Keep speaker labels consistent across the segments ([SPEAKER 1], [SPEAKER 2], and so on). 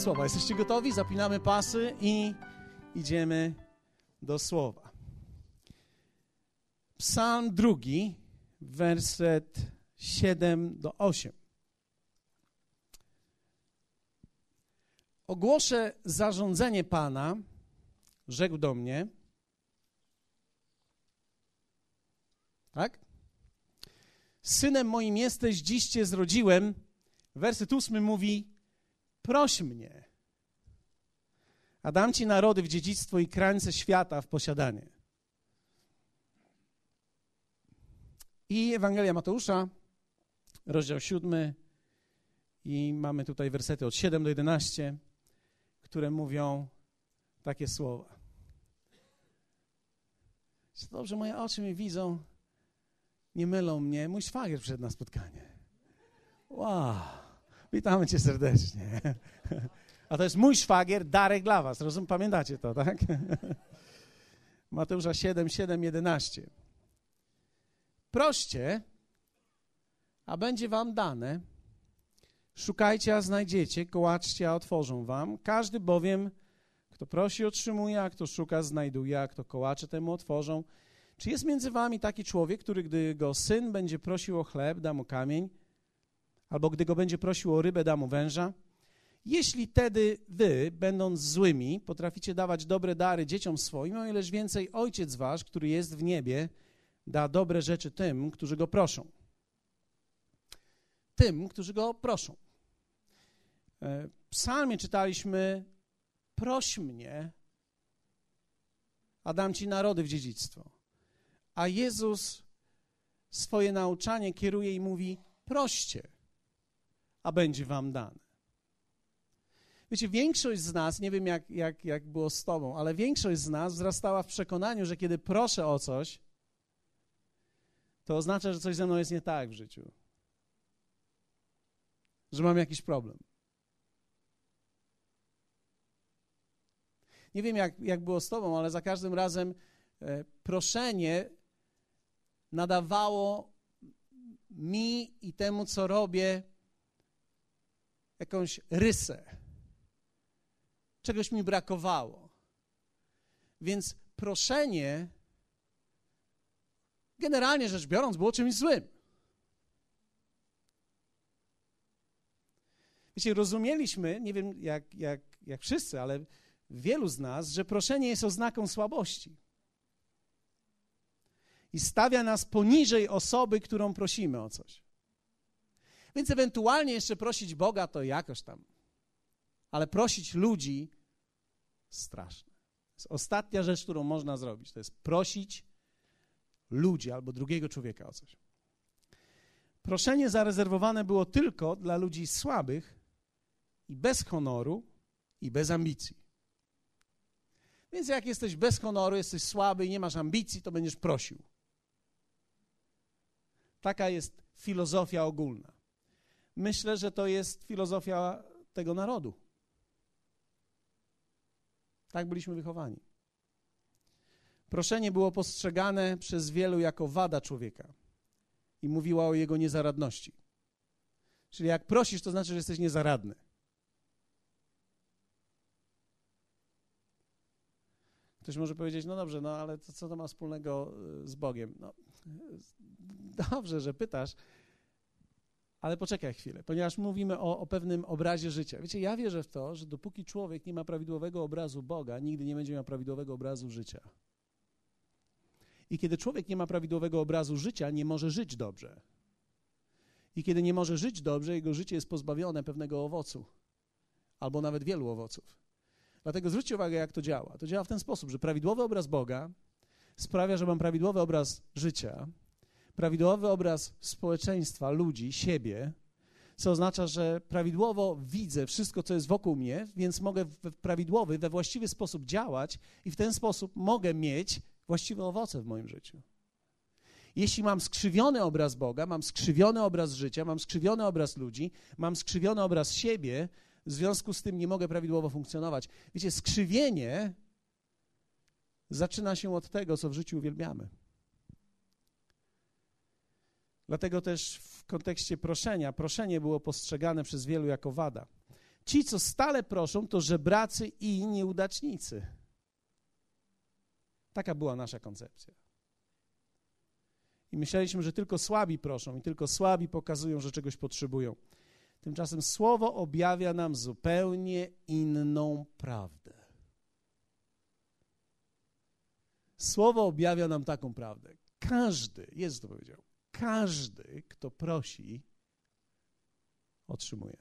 [SPEAKER 1] słowa. Jesteście gotowi? Zapinamy pasy i idziemy do słowa. Psalm drugi, werset 7 do 8. Ogłoszę zarządzenie Pana, rzekł do mnie. Tak? Synem moim jesteś, dziś cię zrodziłem. Werset ósmy mówi: Proś mnie, a dam ci narody w dziedzictwo i krańce świata w posiadanie. I Ewangelia Mateusza, rozdział siódmy, i mamy tutaj wersety od 7 do 11, które mówią takie słowa. Dobrze, moje oczy mnie widzą, nie mylą mnie. Mój szwagier przyszedł na spotkanie. Wow, witamy cię serdecznie. A to jest mój szwagier, Darek dla was. Rozum, pamiętacie to, tak? Mateusza 7, 7, 11. Proście, a będzie wam dane. Szukajcie, a znajdziecie. Kołaczcie, a otworzą wam. Każdy bowiem, kto prosi, otrzymuje, a kto szuka, znajduje, a kto kołacze, temu otworzą. Czy jest między wami taki człowiek, który gdy go syn będzie prosił o chleb, da mu kamień? Albo gdy go będzie prosił o rybę, da mu węża? Jeśli tedy wy, będąc złymi, potraficie dawać dobre dary dzieciom swoim, o ileż więcej Ojciec wasz, który jest w niebie, da dobre rzeczy tym, którzy go proszą. Tym, którzy go proszą. E, w psalmie czytaliśmy: Proś mnie, a dam ci narody w dziedzictwo. A Jezus swoje nauczanie kieruje i mówi: Proście, a będzie wam dane. Wiecie, większość z nas, nie wiem jak, jak, jak było z Tobą, ale większość z nas wzrastała w przekonaniu, że kiedy proszę o coś, to oznacza, że coś ze mną jest nie tak w życiu. Że mam jakiś problem. Nie wiem, jak, jak było z Tobą, ale za każdym razem e, proszenie nadawało mi i temu, co robię, jakąś rysę czegoś mi brakowało. Więc proszenie, generalnie rzecz biorąc, było czymś złym. Wiecie, rozumieliśmy, nie wiem jak, jak, jak wszyscy, ale wielu z nas, że proszenie jest oznaką słabości. I stawia nas poniżej osoby, którą prosimy o coś. Więc ewentualnie jeszcze prosić Boga to jakoś tam ale prosić ludzi straszne. To jest ostatnia rzecz, którą można zrobić. To jest prosić ludzi albo drugiego człowieka o coś. Proszenie zarezerwowane było tylko dla ludzi słabych i bez honoru i bez ambicji. Więc jak jesteś bez honoru, jesteś słaby i nie masz ambicji, to będziesz prosił. Taka jest filozofia ogólna. Myślę, że to jest filozofia tego narodu. Tak byliśmy wychowani. Proszenie było postrzegane przez wielu jako wada człowieka i mówiła o jego niezaradności. Czyli jak prosisz, to znaczy, że jesteś niezaradny. Ktoś może powiedzieć, no dobrze, no ale to, co to ma wspólnego y, z Bogiem? No, dobrze, że pytasz, ale poczekaj chwilę, ponieważ mówimy o, o, pewnym obrazie życia. Wiecie, ja wierzę w to, że dopóki człowiek nie ma prawidłowego obrazu Boga, nigdy nie będzie miał prawidłowego obrazu życia. I kiedy człowiek nie ma prawidłowego obrazu życia, nie może żyć dobrze. I kiedy nie może żyć dobrze, jego życie jest pozbawione pewnego owocu, albo nawet wielu owoców. Dlatego zwróćcie uwagę, jak to działa. To działa w ten sposób, że prawidłowy obraz Boga sprawia, że mam prawidłowy obraz życia, prawidłowy obraz społeczeństwa, ludzi, siebie, co oznacza, że prawidłowo widzę wszystko, co jest wokół mnie, więc mogę w prawidłowy, we właściwy sposób działać i w ten sposób mogę mieć właściwe owoce w moim życiu. Jeśli mam skrzywiony obraz Boga, mam skrzywiony obraz życia, mam skrzywiony obraz ludzi, mam skrzywiony obraz siebie, w związku z tym nie mogę prawidłowo funkcjonować. Wiecie, skrzywienie zaczyna się od tego, co w życiu uwielbiamy. Dlatego też w kontekście proszenia, proszenie było postrzegane przez wielu jako wada. Ci, co stale proszą, to żebracy i nieudacznicy. Taka była nasza koncepcja. I myśleliśmy, że tylko słabi proszą i tylko słabi pokazują, że czegoś potrzebują. Tymczasem Słowo objawia nam zupełnie inną prawdę. Słowo objawia nam taką prawdę. Każdy, Jezus to powiedział, każdy, kto prosi, otrzymuje.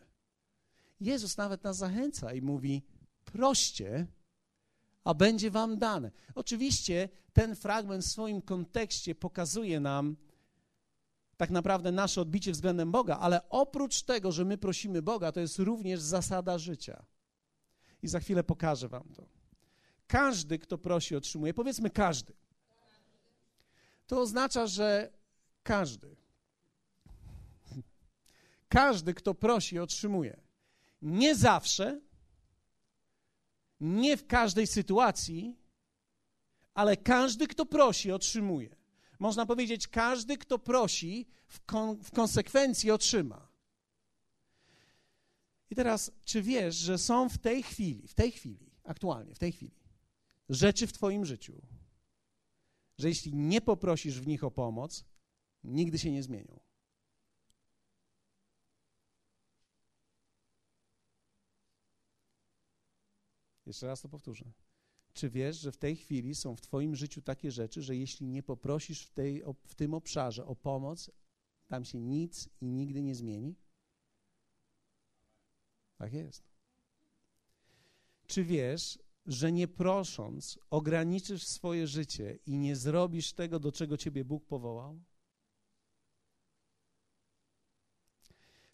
[SPEAKER 1] Jezus nawet nas zachęca i mówi: proście, a będzie wam dane. Oczywiście ten fragment w swoim kontekście pokazuje nam tak naprawdę nasze odbicie względem Boga, ale oprócz tego, że my prosimy Boga, to jest również zasada życia. I za chwilę pokażę wam to. Każdy, kto prosi, otrzymuje. Powiedzmy każdy. To oznacza, że każdy. Każdy, kto prosi, otrzymuje. Nie zawsze, nie w każdej sytuacji, ale każdy, kto prosi, otrzymuje. Można powiedzieć, każdy, kto prosi, w, kon w konsekwencji otrzyma. I teraz, czy wiesz, że są w tej chwili, w tej chwili, aktualnie, w tej chwili, rzeczy w Twoim życiu, że jeśli nie poprosisz w nich o pomoc, nigdy się nie zmienią. Jeszcze raz to powtórzę. Czy wiesz, że w tej chwili są w Twoim życiu takie rzeczy, że jeśli nie poprosisz w, tej, w tym obszarze o pomoc, tam się nic i nigdy nie zmieni? Tak jest. Czy wiesz, że nie prosząc ograniczysz swoje życie i nie zrobisz tego, do czego Ciebie Bóg powołał?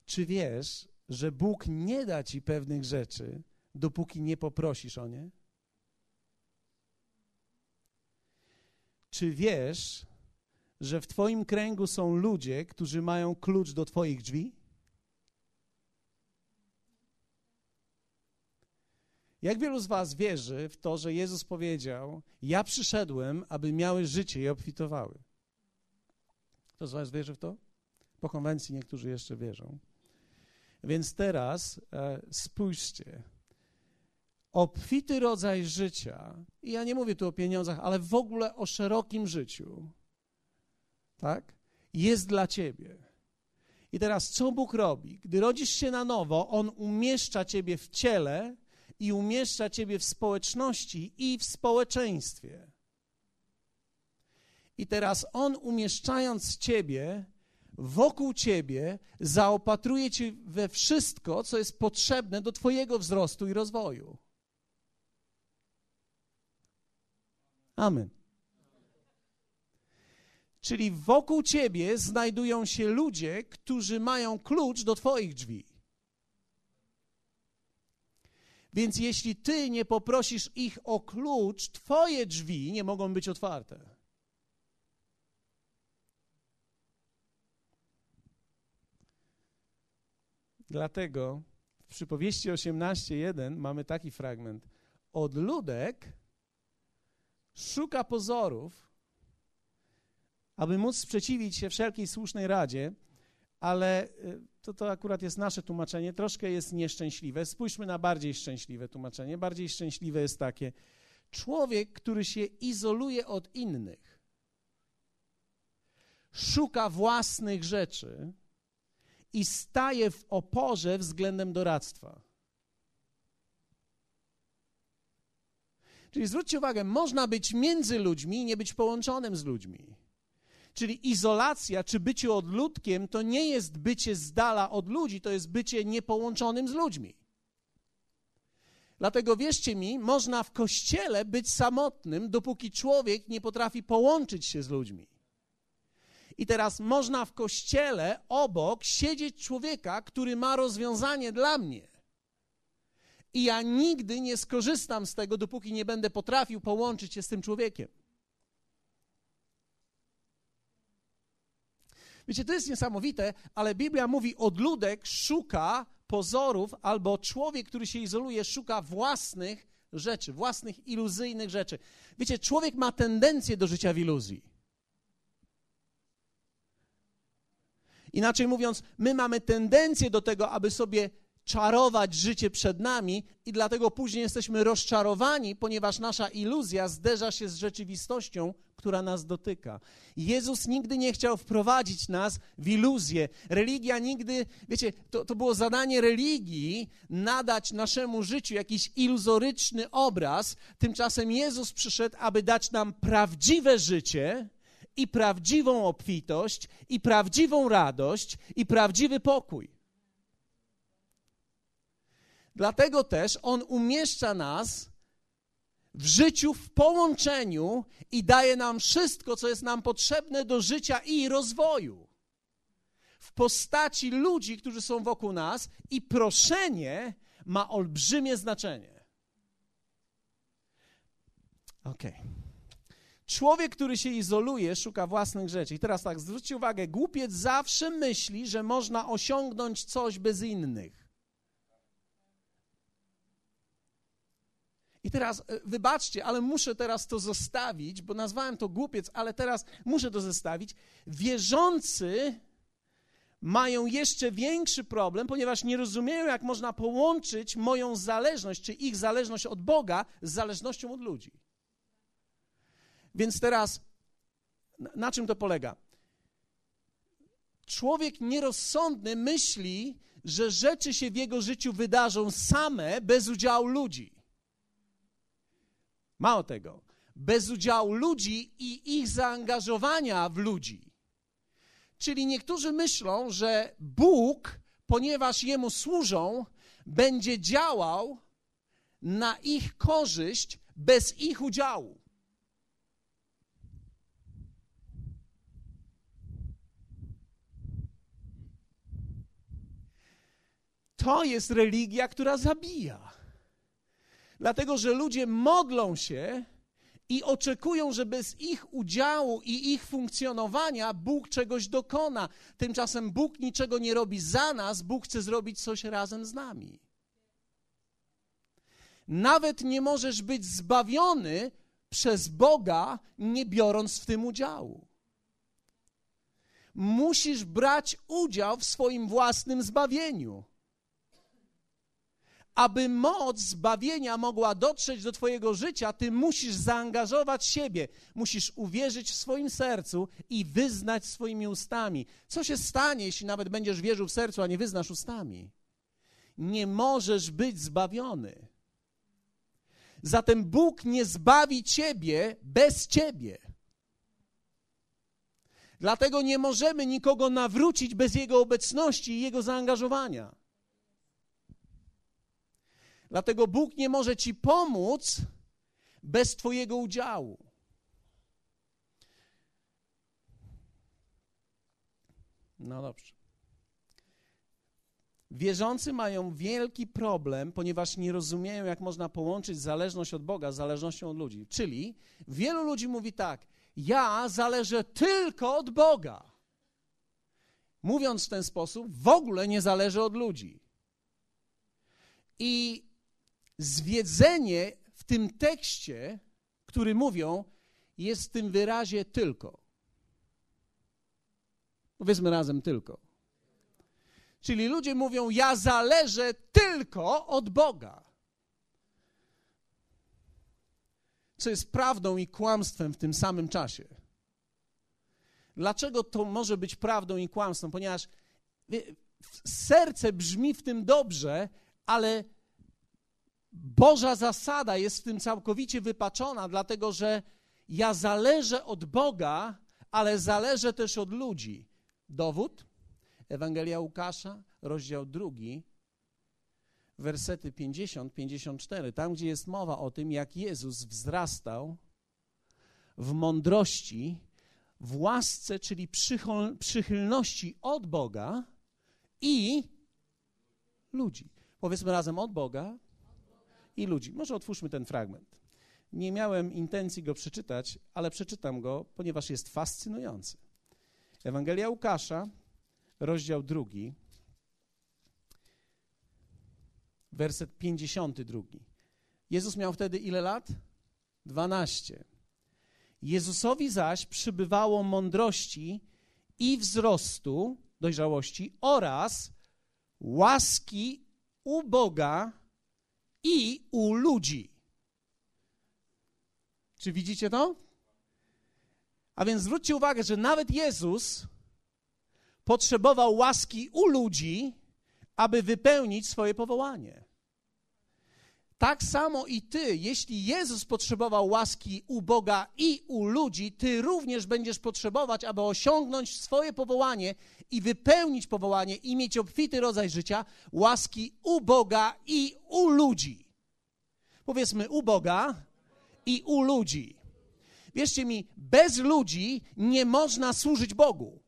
[SPEAKER 1] Czy wiesz, że Bóg nie da Ci pewnych rzeczy, dopóki nie poprosisz o nie? Czy wiesz, że w Twoim kręgu są ludzie, którzy mają klucz do Twoich drzwi? Jak wielu z Was wierzy w to, że Jezus powiedział: Ja przyszedłem, aby miały życie i obfitowały? Kto z Was wierzy w to? Po konwencji niektórzy jeszcze wierzą. Więc teraz e, spójrzcie obfity rodzaj życia, i ja nie mówię tu o pieniądzach, ale w ogóle o szerokim życiu, tak, jest dla ciebie. I teraz co Bóg robi? Gdy rodzisz się na nowo, On umieszcza ciebie w ciele i umieszcza ciebie w społeczności i w społeczeństwie. I teraz On umieszczając ciebie wokół ciebie, zaopatruje cię we wszystko, co jest potrzebne do twojego wzrostu i rozwoju. Amen. Czyli wokół ciebie znajdują się ludzie, którzy mają klucz do Twoich drzwi. Więc jeśli Ty nie poprosisz ich o klucz, Twoje drzwi nie mogą być otwarte. Dlatego w przypowieści 18:1 mamy taki fragment. Odludek szuka pozorów, aby móc sprzeciwić się wszelkiej słusznej radzie, ale y, to, to akurat jest nasze tłumaczenie, troszkę jest nieszczęśliwe. Spójrzmy na bardziej szczęśliwe tłumaczenie. Bardziej szczęśliwe jest takie: człowiek, który się izoluje od innych, szuka własnych rzeczy i staje w oporze względem doradztwa. Czyli zwróćcie uwagę, można być między ludźmi i nie być połączonym z ludźmi. Czyli izolacja czy bycie odludkiem to nie jest bycie z dala od ludzi, to jest bycie niepołączonym z ludźmi. Dlatego wierzcie mi, można w kościele być samotnym, dopóki człowiek nie potrafi połączyć się z ludźmi. I teraz można w kościele obok siedzieć człowieka, który ma rozwiązanie dla mnie. I ja nigdy nie skorzystam z tego, dopóki nie będę potrafił połączyć się z tym człowiekiem. Wiecie, to jest niesamowite, ale Biblia mówi: odludek szuka pozorów, albo człowiek, który się izoluje, szuka własnych rzeczy, własnych iluzyjnych rzeczy. Wiecie, człowiek ma tendencję do życia w iluzji. Inaczej mówiąc, my mamy tendencję do tego, aby sobie czarować życie przed nami i dlatego później jesteśmy rozczarowani, ponieważ nasza iluzja zderza się z rzeczywistością, która nas dotyka. Jezus nigdy nie chciał wprowadzić nas w iluzję. Religia nigdy, wiecie, to, to było zadanie religii nadać naszemu życiu jakiś iluzoryczny obraz. Tymczasem Jezus przyszedł, aby dać nam prawdziwe życie i prawdziwą obfitość, i prawdziwą radość, i prawdziwy pokój. Dlatego też On umieszcza nas w życiu, w połączeniu i daje nam wszystko, co jest nam potrzebne do życia i rozwoju. W postaci ludzi, którzy są wokół nas, i proszenie ma olbrzymie znaczenie. Ok. Człowiek, który się izoluje, szuka własnych rzeczy. I teraz tak, zwróćcie uwagę, głupiec zawsze myśli, że można osiągnąć coś bez innych. I teraz, e, wybaczcie, ale muszę teraz to zostawić, bo nazwałem to głupiec, ale teraz muszę to zostawić. Wierzący mają jeszcze większy problem, ponieważ nie rozumieją, jak można połączyć moją zależność, czy ich zależność od Boga z zależnością od ludzi. Więc teraz, na czym to polega? Człowiek nierozsądny myśli, że rzeczy się w jego życiu wydarzą same bez udziału ludzi. Mało tego, bez udziału ludzi i ich zaangażowania w ludzi. Czyli niektórzy myślą, że Bóg, ponieważ Jemu służą, będzie działał na ich korzyść bez ich udziału. To jest religia, która zabija. Dlatego, że ludzie modlą się i oczekują, że bez ich udziału i ich funkcjonowania Bóg czegoś dokona. Tymczasem Bóg niczego nie robi za nas, Bóg chce zrobić coś razem z nami. Nawet nie możesz być zbawiony przez Boga, nie biorąc w tym udziału. Musisz brać udział w swoim własnym zbawieniu aby moc zbawienia mogła dotrzeć do Twojego życia, Ty musisz zaangażować siebie, musisz uwierzyć w swoim sercu i wyznać swoimi ustami. Co się stanie, jeśli nawet będziesz wierzył w sercu, a nie wyznasz ustami? Nie możesz być zbawiony. Zatem Bóg nie zbawi Ciebie bez Ciebie. Dlatego nie możemy nikogo nawrócić bez Jego obecności i Jego zaangażowania. Dlatego Bóg nie może ci pomóc bez Twojego udziału. No dobrze. Wierzący mają wielki problem, ponieważ nie rozumieją, jak można połączyć zależność od Boga z zależnością od ludzi. Czyli wielu ludzi mówi tak: Ja zależę tylko od Boga. Mówiąc w ten sposób, w ogóle nie zależy od ludzi. I zwiedzenie w tym tekście, który mówią, jest w tym wyrazie tylko. Powiedzmy razem tylko. Czyli ludzie mówią: Ja zależę tylko od Boga. Co jest prawdą i kłamstwem w tym samym czasie. Dlaczego to może być prawdą i kłamstwem? Ponieważ serce brzmi w tym dobrze, ale Boża zasada jest w tym całkowicie wypaczona, dlatego że ja zależę od Boga, ale zależę też od ludzi. Dowód? Ewangelia Łukasza, rozdział drugi, wersety 50-54, tam gdzie jest mowa o tym, jak Jezus wzrastał w mądrości, w łasce, czyli przychylności od Boga i ludzi. Powiedzmy razem od Boga i ludzi. Może otwórzmy ten fragment. Nie miałem intencji go przeczytać, ale przeczytam go, ponieważ jest fascynujący. Ewangelia Łukasza, rozdział drugi, werset 52. Jezus miał wtedy ile lat? 12. Jezusowi zaś przybywało mądrości i wzrostu, dojrzałości oraz łaski u Boga i u ludzi. Czy widzicie to? A więc zwróćcie uwagę, że nawet Jezus potrzebował łaski u ludzi, aby wypełnić swoje powołanie. Tak samo i ty, jeśli Jezus potrzebował łaski u Boga i u ludzi, ty również będziesz potrzebować, aby osiągnąć swoje powołanie i wypełnić powołanie i mieć obfity rodzaj życia, łaski u Boga i u ludzi. Powiedzmy u Boga i u ludzi. Wierzcie mi, bez ludzi nie można służyć Bogu.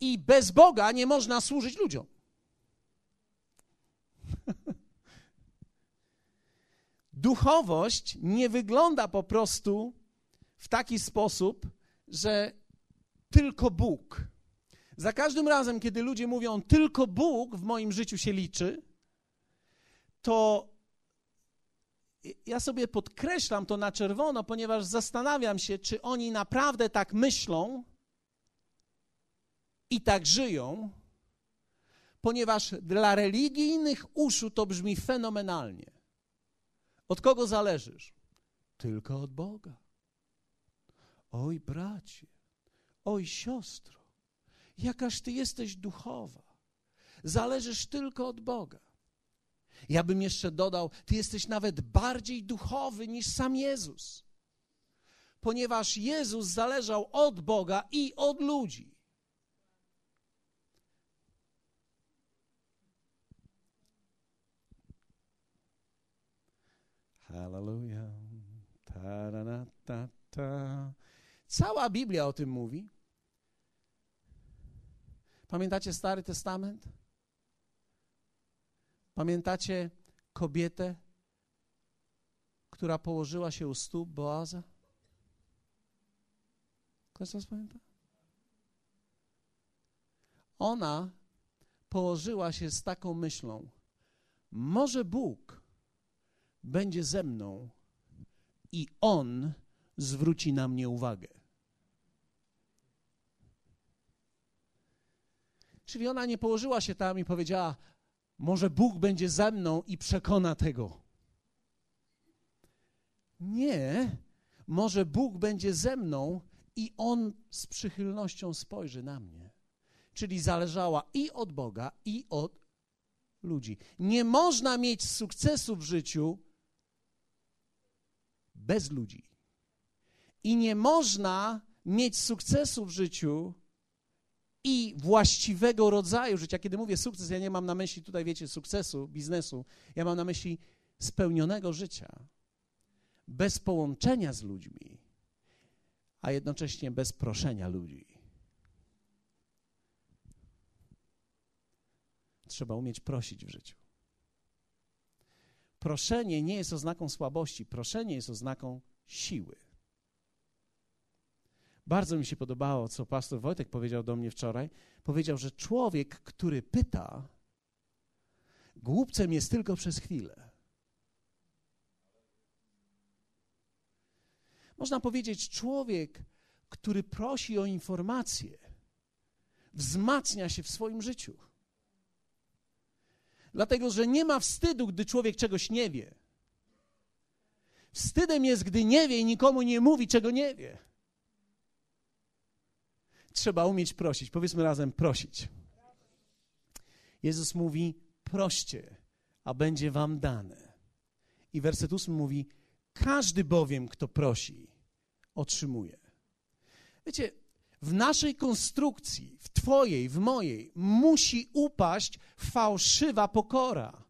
[SPEAKER 1] I bez Boga nie można służyć ludziom. Duchowość nie wygląda po prostu w taki sposób, że tylko Bóg. Za każdym razem, kiedy ludzie mówią tylko Bóg w moim życiu się liczy, to ja sobie podkreślam to na czerwono, ponieważ zastanawiam się, czy oni naprawdę tak myślą i tak żyją, ponieważ dla religijnych uszu to brzmi fenomenalnie. Od kogo zależysz? Tylko od Boga. Oj, bracie, oj, siostro, jakaż ty jesteś duchowa. Zależysz tylko od Boga. Ja bym jeszcze dodał, ty jesteś nawet bardziej duchowy niż sam Jezus. Ponieważ Jezus zależał od Boga i od ludzi. Hallelujah. Ta, ta, ta, Cała Biblia o tym mówi. Pamiętacie Stary Testament? Pamiętacie kobietę, która położyła się u stóp Boaza? Ktoś z pamięta? Ona położyła się z taką myślą: może Bóg będzie ze mną i On zwróci na mnie uwagę. Czyli ona nie położyła się tam i powiedziała: Może Bóg będzie ze mną i przekona tego. Nie, może Bóg będzie ze mną i On z przychylnością spojrzy na mnie. Czyli zależała i od Boga, i od ludzi. Nie można mieć sukcesu w życiu bez ludzi. I nie można mieć sukcesu w życiu i właściwego rodzaju życia. Kiedy mówię sukces, ja nie mam na myśli tutaj, wiecie, sukcesu, biznesu. Ja mam na myśli spełnionego życia. Bez połączenia z ludźmi, a jednocześnie bez proszenia ludzi. Trzeba umieć prosić w życiu. Proszenie nie jest oznaką słabości, proszenie jest oznaką siły. Bardzo mi się podobało, co pastor Wojtek powiedział do mnie wczoraj. Powiedział, że człowiek, który pyta, głupcem jest tylko przez chwilę. Można powiedzieć, człowiek, który prosi o informacje, wzmacnia się w swoim życiu. Dlatego, że nie ma wstydu, gdy człowiek czegoś nie wie. Wstydem jest, gdy nie wie i nikomu nie mówi, czego nie wie. Trzeba umieć prosić. Powiedzmy razem prosić. Jezus mówi: proście, a będzie wam dane. I werset 8 mówi: każdy bowiem, kto prosi, otrzymuje. Wiecie, w naszej konstrukcji, w Twojej, w mojej, musi upaść fałszywa pokora.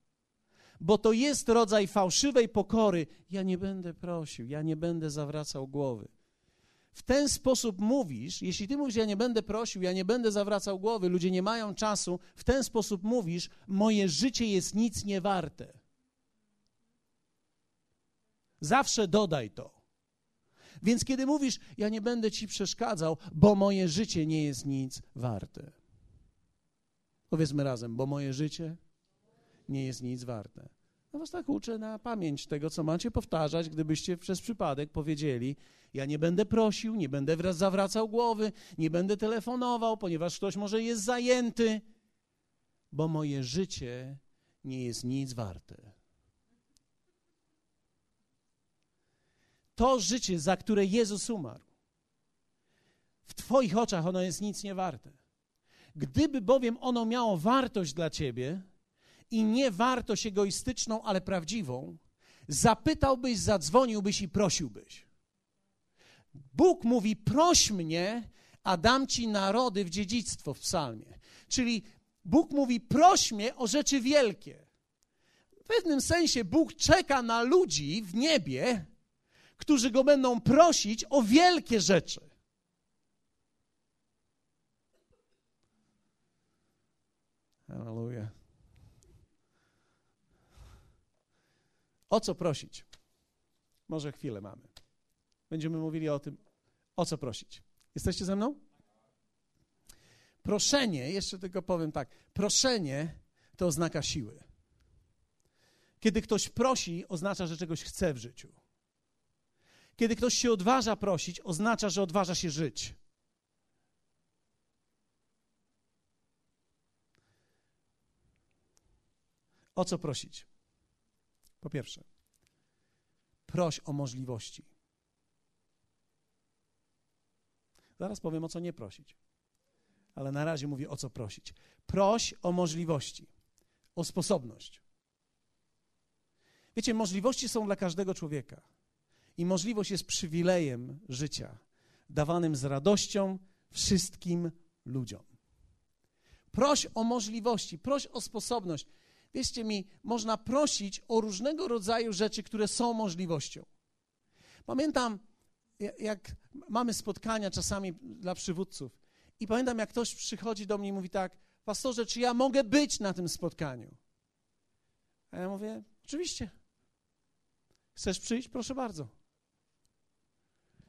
[SPEAKER 1] Bo to jest rodzaj fałszywej pokory. Ja nie będę prosił, ja nie będę zawracał głowy. W ten sposób mówisz, jeśli ty mówisz, ja nie będę prosił, ja nie będę zawracał głowy, ludzie nie mają czasu, w ten sposób mówisz, moje życie jest nic nie warte. Zawsze dodaj to. Więc kiedy mówisz, ja nie będę ci przeszkadzał, bo moje życie nie jest nic warte. Powiedzmy razem, bo moje życie nie jest nic warte. No was tak uczę na pamięć tego, co macie powtarzać, gdybyście przez przypadek powiedzieli, ja nie będę prosił, nie będę zawracał głowy, nie będę telefonował, ponieważ ktoś może jest zajęty, bo moje życie nie jest nic warte. To życie, za które Jezus umarł, w Twoich oczach ono jest nic nie warte. Gdyby bowiem ono miało wartość dla Ciebie i nie wartość egoistyczną, ale prawdziwą, zapytałbyś, zadzwoniłbyś i prosiłbyś. Bóg mówi: proś mnie, a dam ci narody w dziedzictwo w psalmie. Czyli Bóg mówi: proś mnie o rzeczy wielkie. W pewnym sensie Bóg czeka na ludzi w niebie, którzy go będą prosić o wielkie rzeczy. Hallelujah. O co prosić? Może chwilę mamy. Będziemy mówili o tym, o co prosić. Jesteście ze mną? Proszenie, jeszcze tylko powiem tak, proszenie to oznaka siły. Kiedy ktoś prosi, oznacza, że czegoś chce w życiu. Kiedy ktoś się odważa prosić, oznacza, że odważa się żyć. O co prosić? Po pierwsze, proś o możliwości. Zaraz powiem, o co nie prosić. Ale na razie mówię, o co prosić. Proś o możliwości, o sposobność. Wiecie, możliwości są dla każdego człowieka. I możliwość jest przywilejem życia, dawanym z radością wszystkim ludziom. Proś o możliwości, proś o sposobność. Wierzcie mi, można prosić o różnego rodzaju rzeczy, które są możliwością. Pamiętam, jak mamy spotkania czasami dla przywódców, i pamiętam, jak ktoś przychodzi do mnie i mówi tak: Pastorze, czy ja mogę być na tym spotkaniu? A ja mówię: Oczywiście. Chcesz przyjść? Proszę bardzo.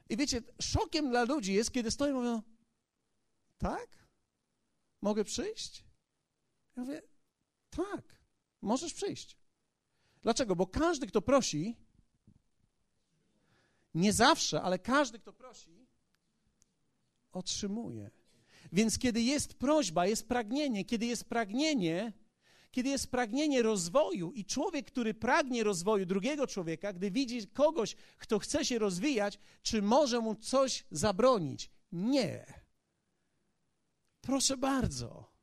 [SPEAKER 1] I wiecie, szokiem dla ludzi jest, kiedy stoją i mówią: Tak? Mogę przyjść? Ja mówię: Tak. Możesz przyjść. Dlaczego? Bo każdy, kto prosi, nie zawsze, ale każdy, kto prosi, otrzymuje. Więc kiedy jest prośba, jest pragnienie, kiedy jest pragnienie, kiedy jest pragnienie rozwoju i człowiek, który pragnie rozwoju drugiego człowieka, gdy widzi kogoś, kto chce się rozwijać, czy może mu coś zabronić? Nie. Proszę bardzo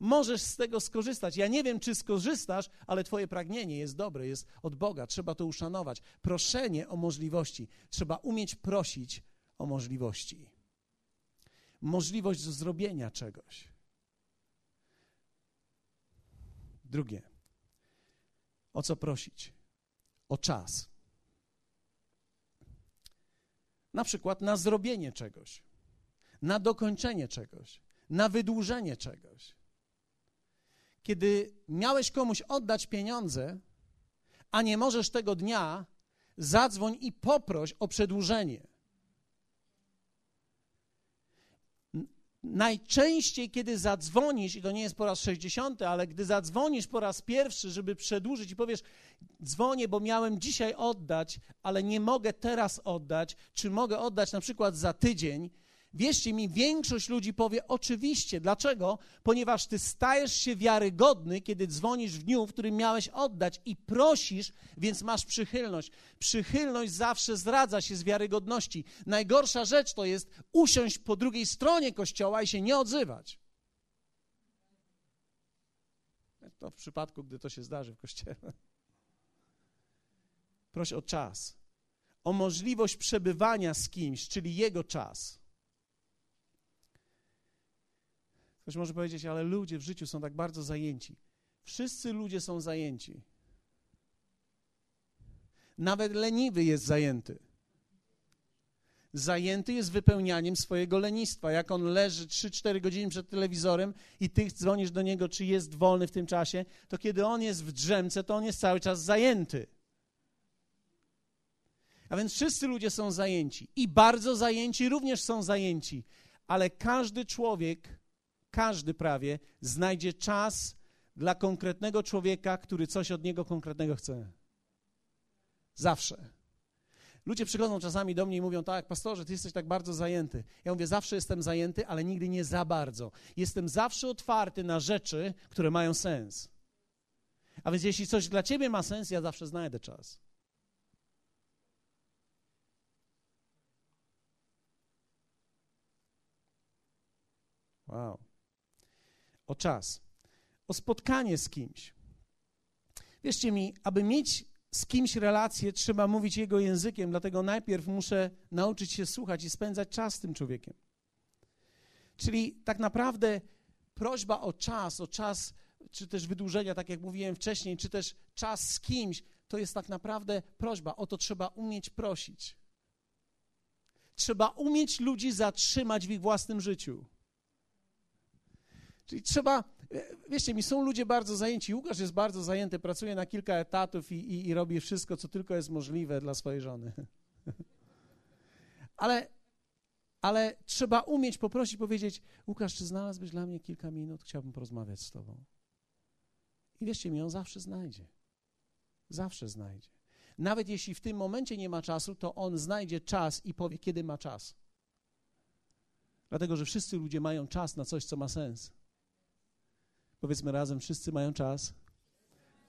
[SPEAKER 1] możesz z tego skorzystać. Ja nie wiem, czy skorzystasz, ale Twoje pragnienie jest dobre, jest od Boga. Trzeba to uszanować. Proszenie o możliwości. Trzeba umieć prosić o możliwości. Możliwość zrobienia czegoś. Drugie. O co prosić? O czas. Na przykład na zrobienie czegoś, na dokończenie czegoś, na wydłużenie czegoś kiedy miałeś komuś oddać pieniądze, a nie możesz tego dnia, zadzwoń i poproś o przedłużenie. Najczęściej, kiedy zadzwonisz, i to nie jest po raz 60, ale gdy zadzwonisz po raz pierwszy, żeby przedłużyć i powiesz, dzwonię, bo miałem dzisiaj oddać, ale nie mogę teraz oddać, czy mogę oddać na przykład za tydzień, Wierzcie mi, większość ludzi powie oczywiście. Dlaczego? Ponieważ ty stajesz się wiarygodny, kiedy dzwonisz w dniu, w którym miałeś oddać i prosisz, więc masz przychylność. Przychylność zawsze zdradza się z wiarygodności. Najgorsza rzecz to jest usiąść po drugiej stronie kościoła i się nie odzywać. To w przypadku, gdy to się zdarzy w kościele. Proś o czas, o możliwość przebywania z kimś, czyli jego czas Ktoś może powiedzieć, ale ludzie w życiu są tak bardzo zajęci. Wszyscy ludzie są zajęci. Nawet leniwy jest zajęty. Zajęty jest wypełnianiem swojego lenistwa. Jak on leży 3-4 godziny przed telewizorem i ty dzwonisz do niego, czy jest wolny w tym czasie, to kiedy on jest w drzemce, to on jest cały czas zajęty. A więc wszyscy ludzie są zajęci i bardzo zajęci również są zajęci, ale każdy człowiek każdy prawie znajdzie czas dla konkretnego człowieka, który coś od niego konkretnego chce. Zawsze. Ludzie przychodzą czasami do mnie i mówią: Tak, pastorze, ty jesteś tak bardzo zajęty. Ja mówię: Zawsze jestem zajęty, ale nigdy nie za bardzo. Jestem zawsze otwarty na rzeczy, które mają sens. A więc jeśli coś dla ciebie ma sens, ja zawsze znajdę czas. Wow. O czas. O spotkanie z kimś. Wierzcie mi, aby mieć z kimś relację, trzeba mówić jego językiem, dlatego najpierw muszę nauczyć się słuchać i spędzać czas z tym człowiekiem. Czyli tak naprawdę prośba o czas, o czas, czy też wydłużenia, tak jak mówiłem wcześniej, czy też czas z kimś, to jest tak naprawdę prośba. O to trzeba umieć prosić. Trzeba umieć ludzi zatrzymać w ich własnym życiu. Czyli trzeba, wiecie, mi są ludzie bardzo zajęci. Łukasz jest bardzo zajęty, pracuje na kilka etatów i, i, i robi wszystko, co tylko jest możliwe dla swojej żony. Ale ale trzeba umieć poprosić, powiedzieć: Łukasz, czy znalazłbyś dla mnie kilka minut? Chciałbym porozmawiać z Tobą. I wierzcie mi, on zawsze znajdzie. Zawsze znajdzie. Nawet jeśli w tym momencie nie ma czasu, to on znajdzie czas i powie, kiedy ma czas. Dlatego, że wszyscy ludzie mają czas na coś, co ma sens. Powiedzmy razem, wszyscy mają czas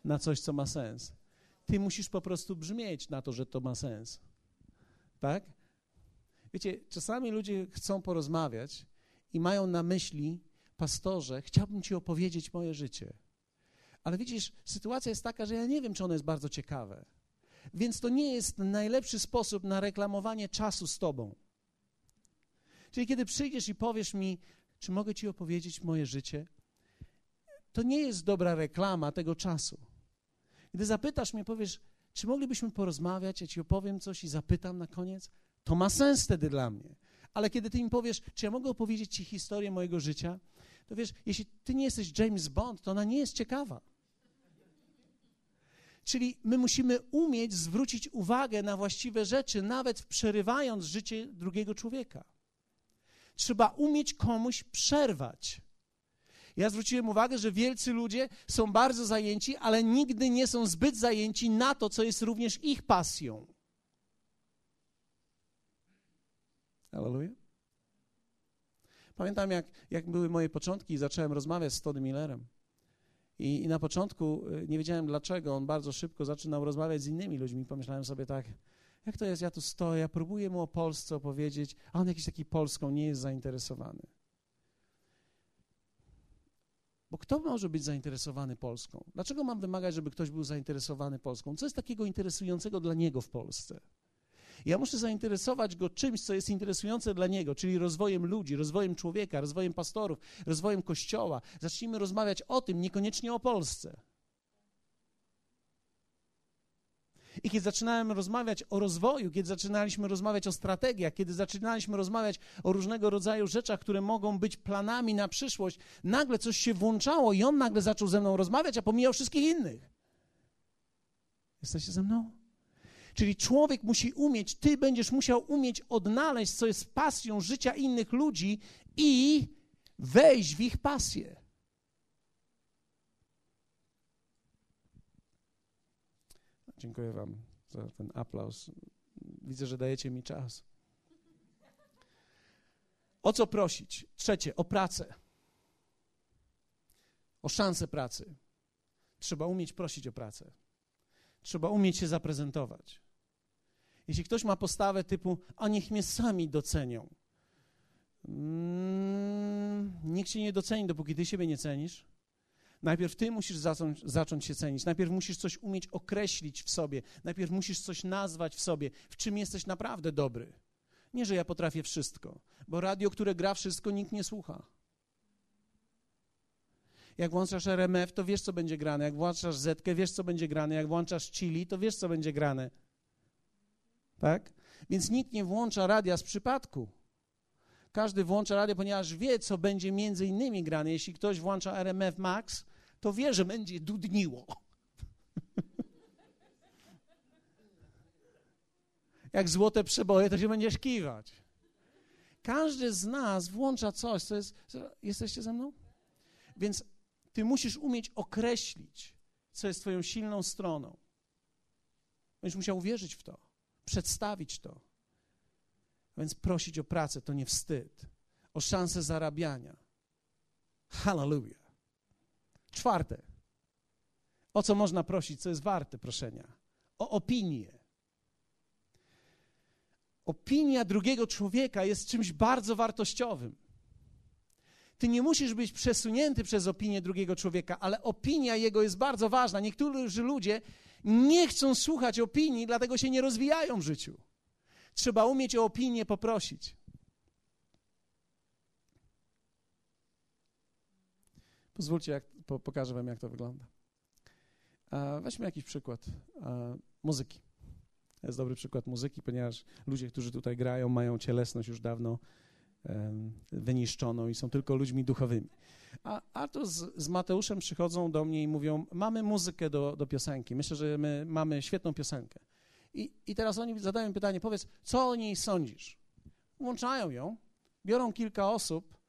[SPEAKER 1] na coś, co ma sens. Ty musisz po prostu brzmieć na to, że to ma sens. Tak? Wiecie, czasami ludzie chcą porozmawiać i mają na myśli, pastorze, chciałbym ci opowiedzieć moje życie. Ale widzisz, sytuacja jest taka, że ja nie wiem, czy ono jest bardzo ciekawe. Więc to nie jest najlepszy sposób na reklamowanie czasu z tobą. Czyli kiedy przyjdziesz i powiesz mi, czy mogę ci opowiedzieć moje życie, to nie jest dobra reklama tego czasu. Gdy zapytasz mnie, powiesz, czy moglibyśmy porozmawiać, ja ci opowiem coś i zapytam na koniec, to ma sens wtedy dla mnie. Ale kiedy ty mi powiesz, czy ja mogę opowiedzieć ci historię mojego życia, to wiesz, jeśli ty nie jesteś James Bond, to ona nie jest ciekawa. Czyli my musimy umieć zwrócić uwagę na właściwe rzeczy, nawet przerywając życie drugiego człowieka. Trzeba umieć komuś przerwać. Ja zwróciłem uwagę, że wielcy ludzie są bardzo zajęci, ale nigdy nie są zbyt zajęci na to, co jest również ich pasją. Hallelujah. Pamiętam, jak, jak były moje początki i zacząłem rozmawiać z Tony Millerem. I, I, na początku y, nie wiedziałem dlaczego, on bardzo szybko zaczynał rozmawiać z innymi ludźmi. Pomyślałem sobie tak, jak to jest, ja tu stoję, ja próbuję mu o Polsce opowiedzieć, a on jakiś taki Polską nie jest zainteresowany. Bo kto może być zainteresowany Polską? Dlaczego mam wymagać, żeby ktoś był zainteresowany Polską? Co jest takiego interesującego dla niego w Polsce? Ja muszę zainteresować go czymś, co jest interesujące dla niego, czyli rozwojem ludzi, rozwojem człowieka, rozwojem pastorów, rozwojem kościoła. Zacznijmy rozmawiać o tym, niekoniecznie o Polsce. I kiedy zaczynałem rozmawiać o rozwoju, kiedy zaczynaliśmy rozmawiać o strategiach, kiedy zaczynaliśmy rozmawiać o różnego rodzaju rzeczach, które mogą być planami na przyszłość, nagle coś się włączało i on nagle zaczął ze mną rozmawiać, a pomijał wszystkich innych. Jesteście ze mną? Czyli człowiek musi umieć, ty będziesz musiał umieć odnaleźć, co jest pasją życia innych ludzi i wejść w ich pasję. Dziękuję Wam za ten aplauz. Widzę, że dajecie mi czas. O co prosić? Trzecie, o pracę. O szansę pracy. Trzeba umieć prosić o pracę. Trzeba umieć się zaprezentować. Jeśli ktoś ma postawę typu, a niech mnie sami docenią. Mm, nikt cię nie doceni, dopóki ty siebie nie cenisz. Najpierw ty musisz zacząć, zacząć się cenić. Najpierw musisz coś umieć określić w sobie. Najpierw musisz coś nazwać w sobie, w czym jesteś naprawdę dobry. Nie, że ja potrafię wszystko, bo radio, które gra wszystko, nikt nie słucha. Jak włączasz RMF, to wiesz, co będzie grane. Jak włączasz Zetkę, wiesz, co będzie grane. Jak włączasz Chili, to wiesz, co będzie grane. Tak? Więc nikt nie włącza radia z przypadku. Każdy włącza radio, ponieważ wie, co będzie między innymi grane. Jeśli ktoś włącza RMF Max, to wie, że będzie dudniło. Jak złote przeboje, to się będziesz kiwać. Każdy z nas włącza coś, co jest. Jesteście ze mną? Więc ty musisz umieć określić, co jest Twoją silną stroną. Będziesz musiał uwierzyć w to, przedstawić to. Więc prosić o pracę to nie wstyd, o szansę zarabiania. Hallelujah. Czwarte, O co można prosić, co jest warte proszenia? O opinię. Opinia drugiego człowieka jest czymś bardzo wartościowym. Ty nie musisz być przesunięty przez opinię drugiego człowieka, ale opinia jego jest bardzo ważna. Niektórzy ludzie nie chcą słuchać opinii, dlatego się nie rozwijają w życiu. Trzeba umieć o opinię poprosić. Pozwólcie, jak, po, pokażę Wam, jak to wygląda. weźmy jakiś przykład muzyki. To jest dobry przykład muzyki, ponieważ ludzie, którzy tutaj grają, mają cielesność już dawno wyniszczoną i są tylko ludźmi duchowymi. A, a to z, z, Mateuszem przychodzą do mnie i mówią: Mamy muzykę do, do piosenki. Myślę, że my mamy świetną piosenkę. I, I teraz oni zadają pytanie: Powiedz, co o niej sądzisz? Włączają ją, biorą kilka osób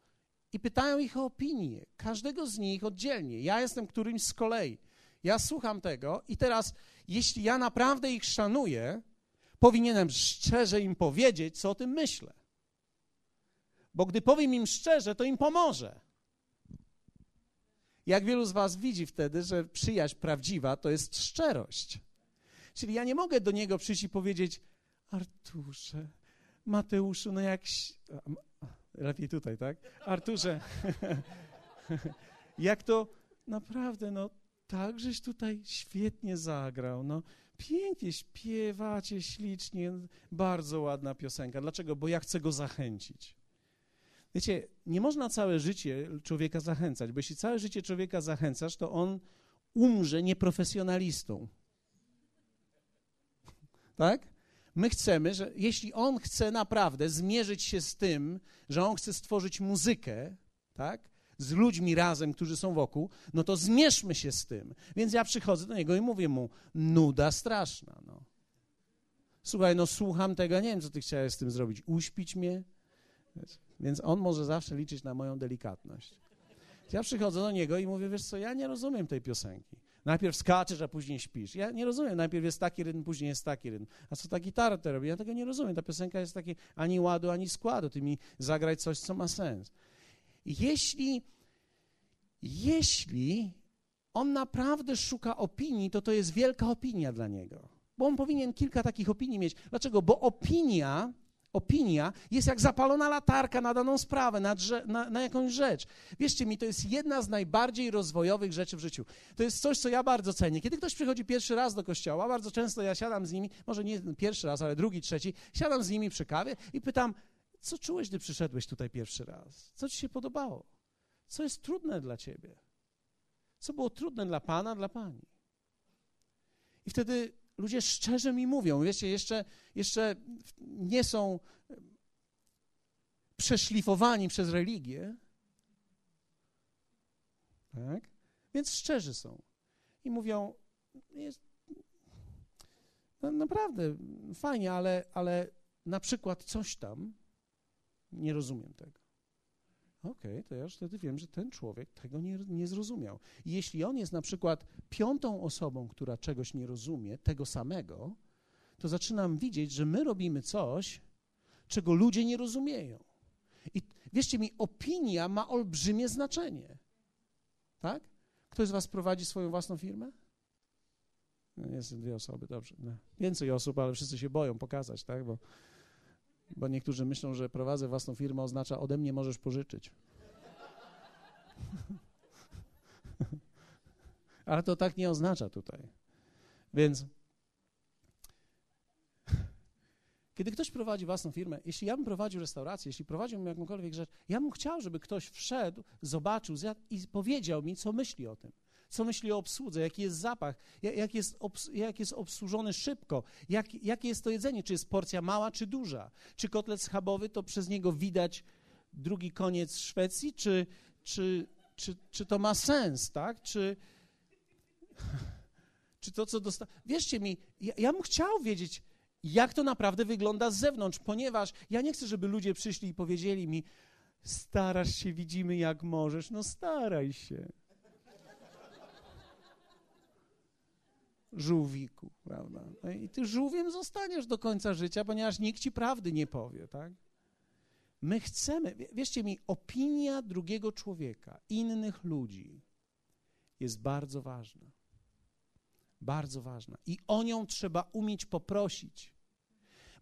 [SPEAKER 1] i pytają ich o opinię. Każdego z nich oddzielnie. Ja jestem którymś z kolei. Ja słucham tego i teraz, jeśli ja naprawdę ich szanuję, powinienem szczerze im powiedzieć, co o tym myślę. Bo gdy powiem im szczerze, to im pomoże. Jak wielu z Was widzi wtedy, że przyjaźń prawdziwa to jest szczerość. Czyli ja nie mogę do niego przyjść i powiedzieć: Arturze, Mateuszu, no jak. Lepiej tutaj, tak? Arturze, jak to naprawdę, no tak, żeś tutaj świetnie zagrał, no pięknie śpiewacie, ślicznie, bardzo ładna piosenka. Dlaczego? Bo ja chcę go zachęcić. Wiecie, nie można całe życie człowieka zachęcać, bo jeśli całe życie człowieka zachęcasz, to on umrze nieprofesjonalistą. Tak? My chcemy, że jeśli on chce naprawdę zmierzyć się z tym, że on chce stworzyć muzykę, tak? Z ludźmi razem, którzy są wokół, no to zmierzmy się z tym. Więc ja przychodzę do niego i mówię mu, nuda straszna, no. Słuchaj, no słucham tego, nie wiem, co ty chciałeś z tym zrobić. Uśpić mnie? Więc on może zawsze liczyć na moją delikatność. Ja przychodzę do niego i mówię, wiesz co, ja nie rozumiem tej piosenki. Najpierw skaczesz, a później śpisz. Ja nie rozumiem, najpierw jest taki rytm, później jest taki rytm. A co ta gitara to robi? Ja tego nie rozumiem. Ta piosenka jest taki ani ładu, ani składu. Ty mi zagraj coś, co ma sens. Jeśli, jeśli on naprawdę szuka opinii, to to jest wielka opinia dla niego. Bo on powinien kilka takich opinii mieć. Dlaczego? Bo opinia opinia jest jak zapalona latarka na daną sprawę, na, na, na, jakąś rzecz. Wierzcie mi, to jest jedna z najbardziej rozwojowych rzeczy w życiu. To jest coś, co ja bardzo cenię. Kiedy ktoś przychodzi pierwszy raz do kościoła, bardzo często ja siadam z nimi, może nie pierwszy raz, ale drugi, trzeci, siadam z nimi przy kawie i pytam, co czułeś, gdy przyszedłeś tutaj pierwszy raz? Co ci się podobało? Co jest trudne dla ciebie? Co było trudne dla Pana, dla Pani? I wtedy ludzie szczerze mi mówią, wiecie, jeszcze, jeszcze nie są przeszlifowani przez religię, tak? Więc szczerzy są. I mówią, jest, no naprawdę fajnie, ale, ale na przykład coś tam, nie rozumiem tego. Okej, okay, to ja już wtedy wiem, że ten człowiek tego nie, nie zrozumiał. I jeśli on jest na przykład piątą osobą, która czegoś nie rozumie, tego samego, to zaczynam widzieć, że my robimy coś, czego ludzie nie rozumieją. I wierzcie mi, opinia ma olbrzymie znaczenie. Tak? Ktoś z Was prowadzi swoją własną firmę? No, jest dwie osoby, dobrze. No. Więcej osób, ale wszyscy się boją pokazać, tak? Bo bo niektórzy myślą, że prowadzę własną firmę oznacza ode mnie możesz pożyczyć. Ale to tak nie oznacza tutaj. Więc kiedy ktoś prowadzi własną firmę, jeśli ja bym prowadził restaurację, jeśli prowadziłbym jakąkolwiek rzecz, ja bym chciał, żeby ktoś wszedł, zobaczył zjadł i powiedział mi, co myśli o tym co myśli o obsłudze, jaki jest zapach, jak jest, obs jak jest obsłużony szybko, jak, jakie jest to jedzenie, czy jest porcja mała, czy duża, czy kotlet schabowy, to przez niego widać drugi koniec Szwecji, czy, czy, czy, czy to ma sens, tak? Czy, czy to, co dosta... Wierzcie mi, ja, ja bym chciał wiedzieć, jak to naprawdę wygląda z zewnątrz, ponieważ ja nie chcę, żeby ludzie przyszli i powiedzieli mi, starasz się, widzimy jak możesz, no staraj się. Żółwiku, prawda? No I ty żółwiem zostaniesz do końca życia, ponieważ nikt ci prawdy nie powie, tak? My chcemy, wierzcie mi, opinia drugiego człowieka, innych ludzi jest bardzo ważna. Bardzo ważna. I o nią trzeba umieć poprosić.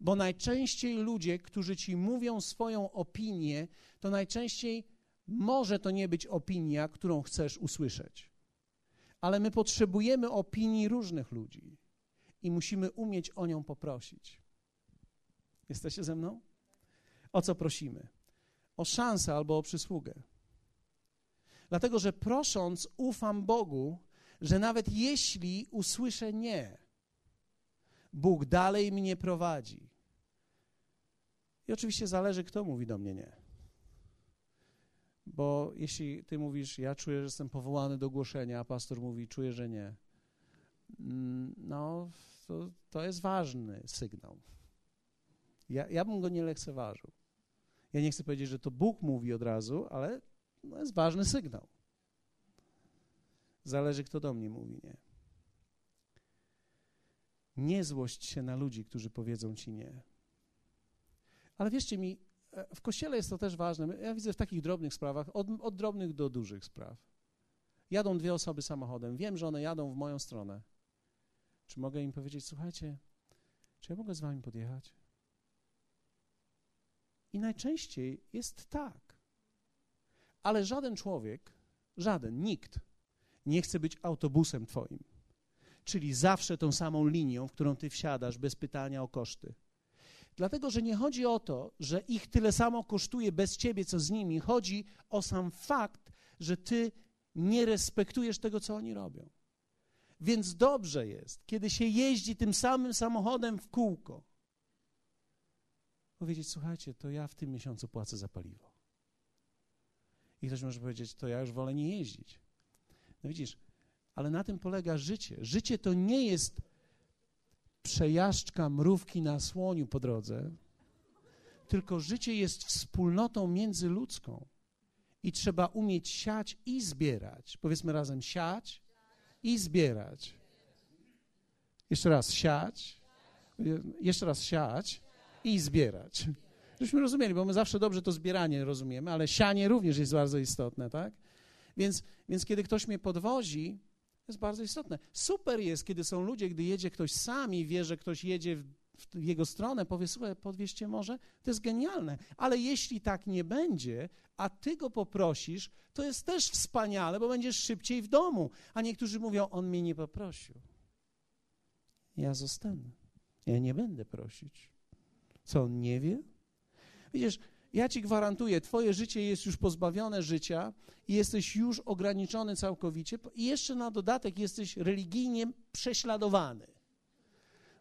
[SPEAKER 1] Bo najczęściej ludzie, którzy ci mówią swoją opinię, to najczęściej może to nie być opinia, którą chcesz usłyszeć. Ale my potrzebujemy opinii różnych ludzi i musimy umieć o nią poprosić. Jesteście ze mną? O co prosimy? O szansę albo o przysługę. Dlatego, że prosząc, ufam Bogu, że nawet jeśli usłyszę nie, Bóg dalej mnie prowadzi. I oczywiście zależy, kto mówi do mnie nie. Bo jeśli ty mówisz, ja czuję, że jestem powołany do głoszenia, a pastor mówi, czuję, że nie, mm, no to, to jest ważny sygnał. Ja, ja bym go nie lekceważył. Ja nie chcę powiedzieć, że to Bóg mówi od razu, ale no jest ważny sygnał. Zależy, kto do mnie mówi nie. Nie złość się na ludzi, którzy powiedzą ci nie. Ale wierzcie mi, w kościele jest to też ważne. Ja widzę w takich drobnych sprawach, od, od drobnych do dużych spraw. Jadą dwie osoby samochodem. Wiem, że one jadą w moją stronę. Czy mogę im powiedzieć, słuchajcie, czy ja mogę z wami podjechać? I najczęściej jest tak. Ale żaden człowiek, żaden, nikt nie chce być autobusem twoim. Czyli zawsze tą samą linią, w którą ty wsiadasz bez pytania o koszty. Dlatego, że nie chodzi o to, że ich tyle samo kosztuje bez ciebie, co z nimi. Chodzi o sam fakt, że ty nie respektujesz tego, co oni robią. Więc dobrze jest, kiedy się jeździ tym samym samochodem w kółko, powiedzieć: Słuchajcie, to ja w tym miesiącu płacę za paliwo. I ktoś może powiedzieć: To ja już wolę nie jeździć. No widzisz, ale na tym polega życie. Życie to nie jest przejażdżka mrówki na słoniu po drodze, tylko życie jest wspólnotą międzyludzką. I trzeba umieć siać i zbierać. Powiedzmy razem siać i zbierać. Jeszcze raz siać. Jeszcze raz siać i zbierać. Żebyśmy rozumieli, bo my zawsze dobrze to zbieranie rozumiemy, ale sianie również jest bardzo istotne, tak? Więc, więc kiedy ktoś mnie podwozi, jest bardzo istotne. Super jest, kiedy są ludzie, gdy jedzie ktoś sam i wie, że ktoś jedzie w, w jego stronę, powie, słuchaj, podwieźcie może, to jest genialne. Ale jeśli tak nie będzie, a ty go poprosisz, to jest też wspaniale, bo będziesz szybciej w domu. A niektórzy mówią, on mnie nie poprosił. Ja zostanę. Ja nie będę prosić. Co on nie wie? Widzisz, ja ci gwarantuję, twoje życie jest już pozbawione życia i jesteś już ograniczony całkowicie i jeszcze na dodatek jesteś religijnie prześladowany.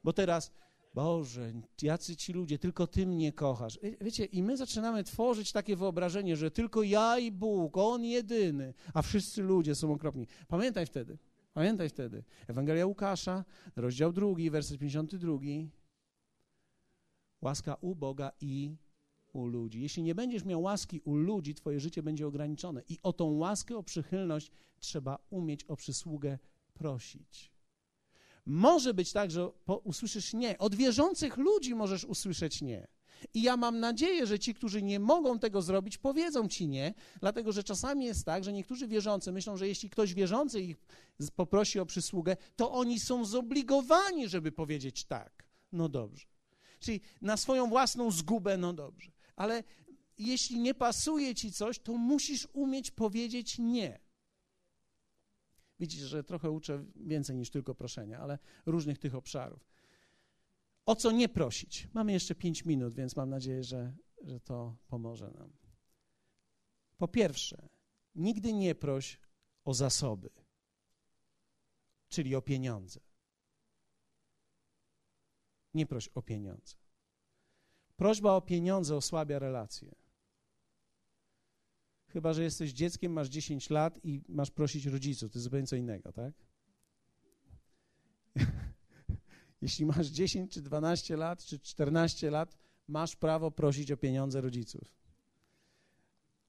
[SPEAKER 1] Bo teraz, Boże, jacy ci ludzie, tylko ty mnie kochasz. Wiecie, i my zaczynamy tworzyć takie wyobrażenie, że tylko ja i Bóg, On jedyny, a wszyscy ludzie są okropni. Pamiętaj wtedy, pamiętaj wtedy. Ewangelia Łukasza, rozdział drugi, werset 52. Łaska u Boga i u ludzi. Jeśli nie będziesz miał łaski u ludzi, twoje życie będzie ograniczone. I o tą łaskę, o przychylność trzeba umieć o przysługę prosić. Może być tak, że usłyszysz nie. Od wierzących ludzi możesz usłyszeć nie. I ja mam nadzieję, że ci, którzy nie mogą tego zrobić, powiedzą ci nie, dlatego że czasami jest tak, że niektórzy wierzący myślą, że jeśli ktoś wierzący ich poprosi o przysługę, to oni są zobligowani, żeby powiedzieć tak. No dobrze. Czyli na swoją własną zgubę, no dobrze ale jeśli nie pasuje ci coś, to musisz umieć powiedzieć nie. Widzisz, że trochę uczę więcej niż tylko proszenia, ale różnych tych obszarów. O co nie prosić? Mamy jeszcze pięć minut, więc mam nadzieję, że, że to pomoże nam. Po pierwsze, nigdy nie proś o zasoby, czyli o pieniądze. Nie proś o pieniądze. Prośba o pieniądze osłabia relacje. Chyba, że jesteś dzieckiem, masz 10 lat i masz prosić rodziców. To jest zupełnie co innego, tak? Jeśli masz 10 czy 12 lat, czy 14 lat, masz prawo prosić o pieniądze rodziców.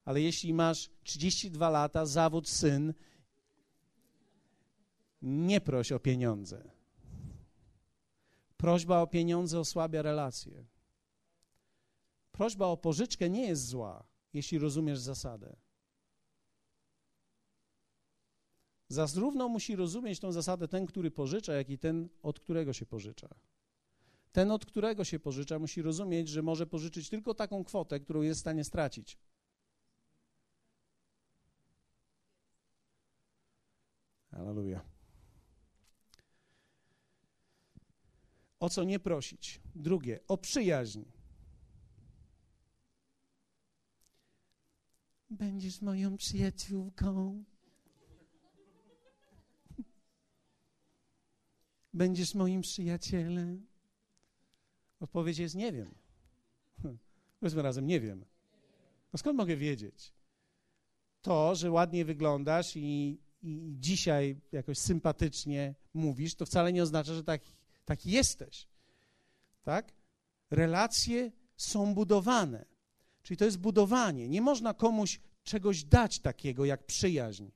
[SPEAKER 1] Ale jeśli masz 32 lata, zawód syn, nie proś o pieniądze. Prośba o pieniądze osłabia relacje. Prośba o pożyczkę nie jest zła, jeśli rozumiesz zasadę. zarówno musi rozumieć tą zasadę ten, który pożycza, jak i ten, od którego się pożycza. Ten, od którego się pożycza, musi rozumieć, że może pożyczyć tylko taką kwotę, którą jest w stanie stracić. Aleluja. O co nie prosić? Drugie, o przyjaźń. Będziesz moją przyjaciółką. Będziesz moim przyjacielem. Odpowiedź jest nie wiem. Powiedzmy razem, nie wiem. No skąd mogę wiedzieć? To, że ładnie wyglądasz i, i dzisiaj jakoś sympatycznie mówisz, to wcale nie oznacza, że tak, tak jesteś. Tak? Relacje są budowane. Czyli to jest budowanie. Nie można komuś czegoś dać takiego jak przyjaźń.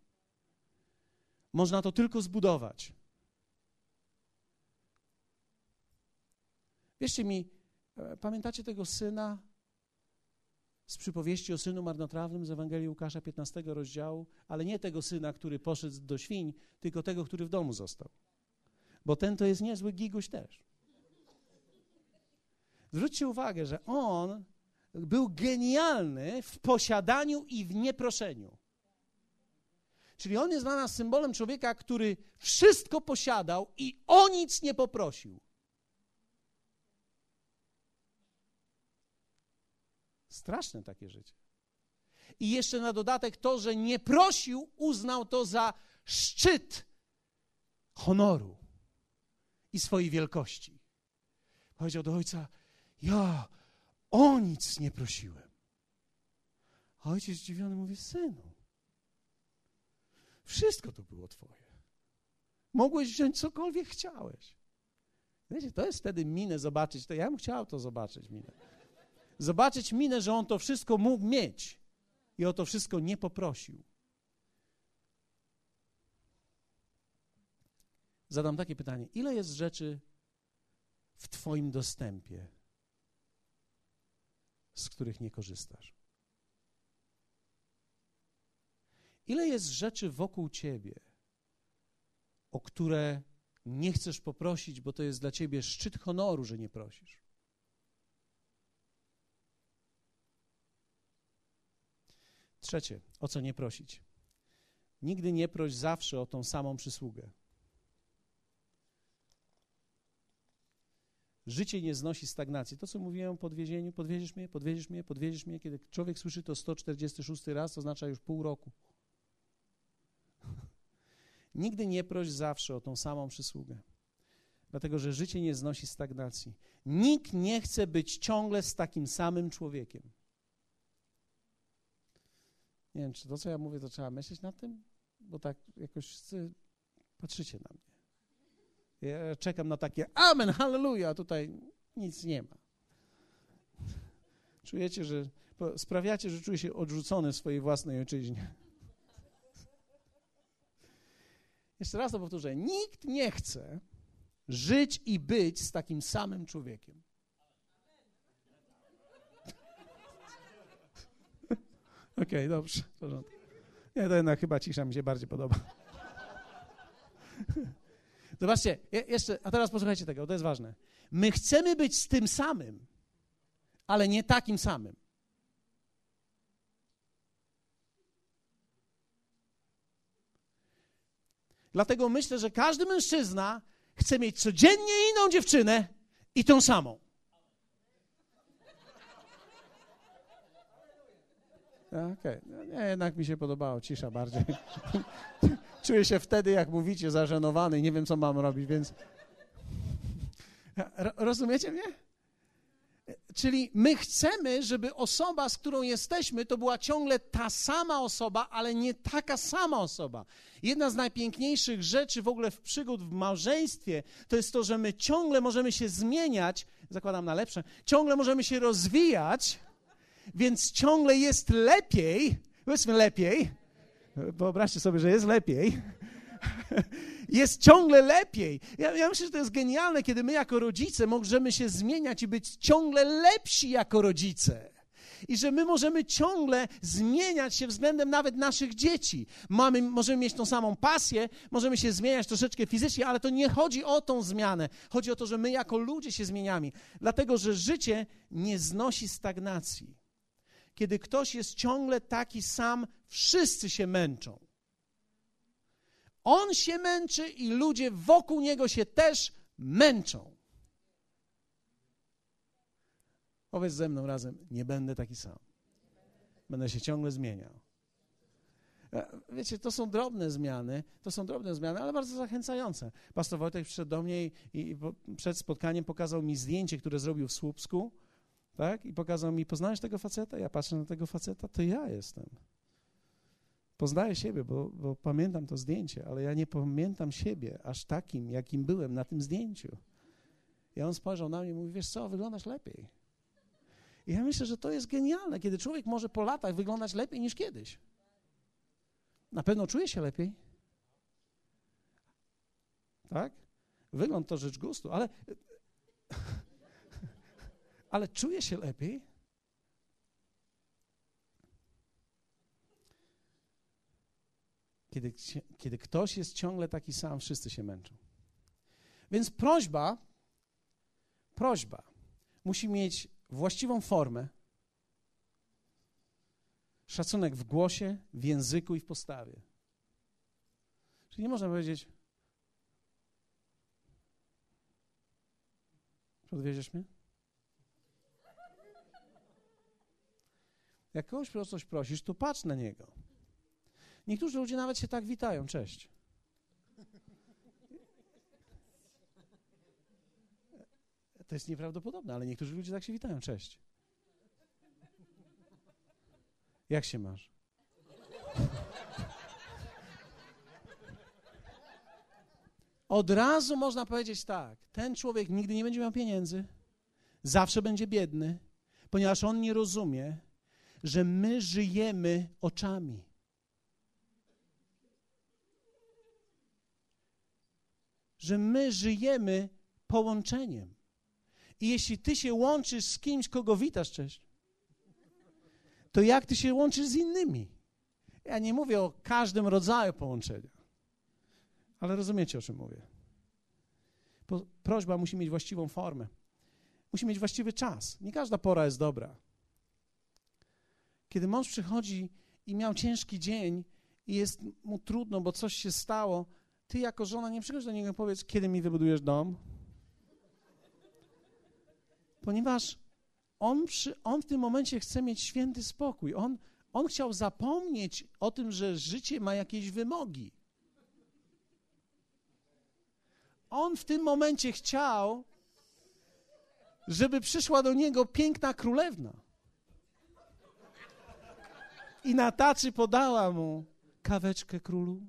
[SPEAKER 1] Można to tylko zbudować. Wierzcie mi, e, pamiętacie tego syna z przypowieści o synu marnotrawnym z Ewangelii Łukasza 15 rozdziału, ale nie tego syna, który poszedł do świń, tylko tego, który w domu został. Bo ten to jest niezły giguś też. Zwróćcie uwagę, że on był genialny w posiadaniu i w nieproszeniu. Czyli on jest dla nas symbolem człowieka, który wszystko posiadał i o nic nie poprosił. Straszne takie życie. I jeszcze na dodatek to, że nie prosił, uznał to za szczyt honoru i swojej wielkości. Powiedział do ojca: Ja o nic nie prosiłem. A ojciec zdziwiony mówi: Synu, wszystko to było Twoje. Mogłeś wziąć cokolwiek chciałeś. Wiecie, to jest wtedy minę zobaczyć. To ja bym chciał to zobaczyć, minę zobaczyć minę, że on to wszystko mógł mieć i o to wszystko nie poprosił. Zadam takie pytanie: ile jest rzeczy w Twoim dostępie, z których nie korzystasz? Ile jest rzeczy wokół Ciebie, o które nie chcesz poprosić, bo to jest dla Ciebie szczyt honoru, że nie prosisz? Trzecie, o co nie prosić? Nigdy nie proś zawsze o tą samą przysługę. Życie nie znosi stagnacji. To, co mówiłem o podwiezieniu, podwieziesz mnie, podwieziesz mnie, podwieziesz mnie. Kiedy człowiek słyszy to 146 raz, to oznacza już pół roku. Nigdy nie proś zawsze o tą samą przysługę. Dlatego, że życie nie znosi stagnacji. Nikt nie chce być ciągle z takim samym człowiekiem. Nie wiem, czy to, co ja mówię, to trzeba myśleć nad tym, bo tak jakoś wszyscy patrzycie na mnie. Ja czekam na takie amen, halleluja, a tutaj nic nie ma. Czujecie, że sprawiacie, że czuję się odrzucony w swojej własnej ojczyźnie. Jeszcze raz to powtórzę. Nikt nie chce żyć i być z takim samym człowiekiem. Okej, okay, dobrze, w porządku. Nie, to jednak chyba cisza mi się bardziej podoba. Zobaczcie, jeszcze, a teraz posłuchajcie tego, to jest ważne. My chcemy być z tym samym, ale nie takim samym. Dlatego myślę, że każdy mężczyzna chce mieć codziennie inną dziewczynę i tą samą. Okej, okay. no jednak mi się podobało, cisza bardziej. Czuję się wtedy, jak mówicie, zażenowany i nie wiem, co mam robić, więc... Rozumiecie mnie? Czyli my chcemy, żeby osoba, z którą jesteśmy, to była ciągle ta sama osoba, ale nie taka sama osoba. Jedna z najpiękniejszych rzeczy w ogóle w przygód w małżeństwie to jest to, że my ciągle możemy się zmieniać, zakładam na lepsze, ciągle możemy się rozwijać, więc ciągle jest lepiej, powiedzmy lepiej, wyobraźcie sobie, że jest lepiej, jest ciągle lepiej. Ja, ja, myślę, że to jest genialne, kiedy my jako rodzice możemy się zmieniać i być ciągle lepsi jako rodzice. i że my możemy ciągle zmieniać się względem nawet naszych dzieci. Mamy, możemy mieć tą samą pasję, możemy się zmieniać troszeczkę fizycznie, ale to nie chodzi o tą zmianę. Chodzi o to, że my jako ludzie się zmieniamy, dlatego że życie nie znosi stagnacji. Kiedy ktoś jest ciągle taki sam, wszyscy się męczą. On się męczy i ludzie wokół niego się też męczą. Powiedz ze mną razem, nie będę taki sam. Będę się ciągle zmieniał. E, wiecie, to są drobne zmiany, to są drobne zmiany, ale bardzo zachęcające. Pastor Wojtek przyszedł do mnie i, i przed spotkaniem pokazał mi zdjęcie, które zrobił w Słupsku, tak? I pokazał mi, poznajesz tego faceta? Ja patrzę na tego faceta, to ja jestem. Poznaję siebie, bo, bo pamiętam to zdjęcie, ale ja nie pamiętam siebie aż takim, jakim byłem na tym zdjęciu. I on spojrzał na mnie i mówi, wiesz co, wyglądasz lepiej. I ja myślę, że to jest genialne, kiedy człowiek może po latach wyglądać lepiej niż kiedyś. Na pewno czuje się lepiej. Tak? Wygląd to rzecz gustu, ale, ale czuje się lepiej. Kiedy, kiedy ktoś jest ciągle taki sam, wszyscy się męczą. Więc prośba, prośba musi mieć właściwą formę, szacunek w głosie, w języku i w postawie. Czyli nie można powiedzieć, podwieziesz mnie? Jak kogoś o coś prosisz, to patrz na niego. Niektórzy ludzie nawet się tak witają, cześć. To jest nieprawdopodobne, ale niektórzy ludzie tak się witają. Cześć. Jak się masz? Od razu można powiedzieć tak: ten człowiek nigdy nie będzie miał pieniędzy, zawsze będzie biedny, ponieważ on nie rozumie, że my żyjemy oczami. Że my żyjemy połączeniem. I jeśli ty się łączysz z kimś, kogo witasz, cześć, to jak ty się łączysz z innymi? Ja nie mówię o każdym rodzaju połączenia, ale rozumiecie, o czym mówię. Prośba musi mieć właściwą formę. Musi mieć właściwy czas. Nie każda pora jest dobra. Kiedy mąż przychodzi i miał ciężki dzień i jest mu trudno, bo coś się stało, ty jako żona nie przychodź do niego i powiedz, kiedy mi wybudujesz dom? ponieważ on, przy, on w tym momencie chce mieć święty spokój. On, on chciał zapomnieć o tym, że życie ma jakieś wymogi. On w tym momencie chciał, żeby przyszła do niego piękna królewna. I na tacy podała mu kaweczkę królu.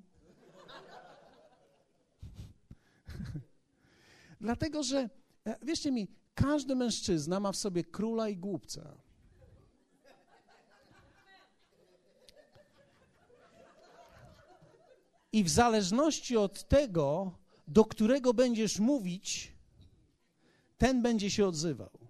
[SPEAKER 1] Dlatego, że e, wierzcie mi, każdy mężczyzna ma w sobie króla i głupca. I w zależności od tego, do którego będziesz mówić, ten będzie się odzywał.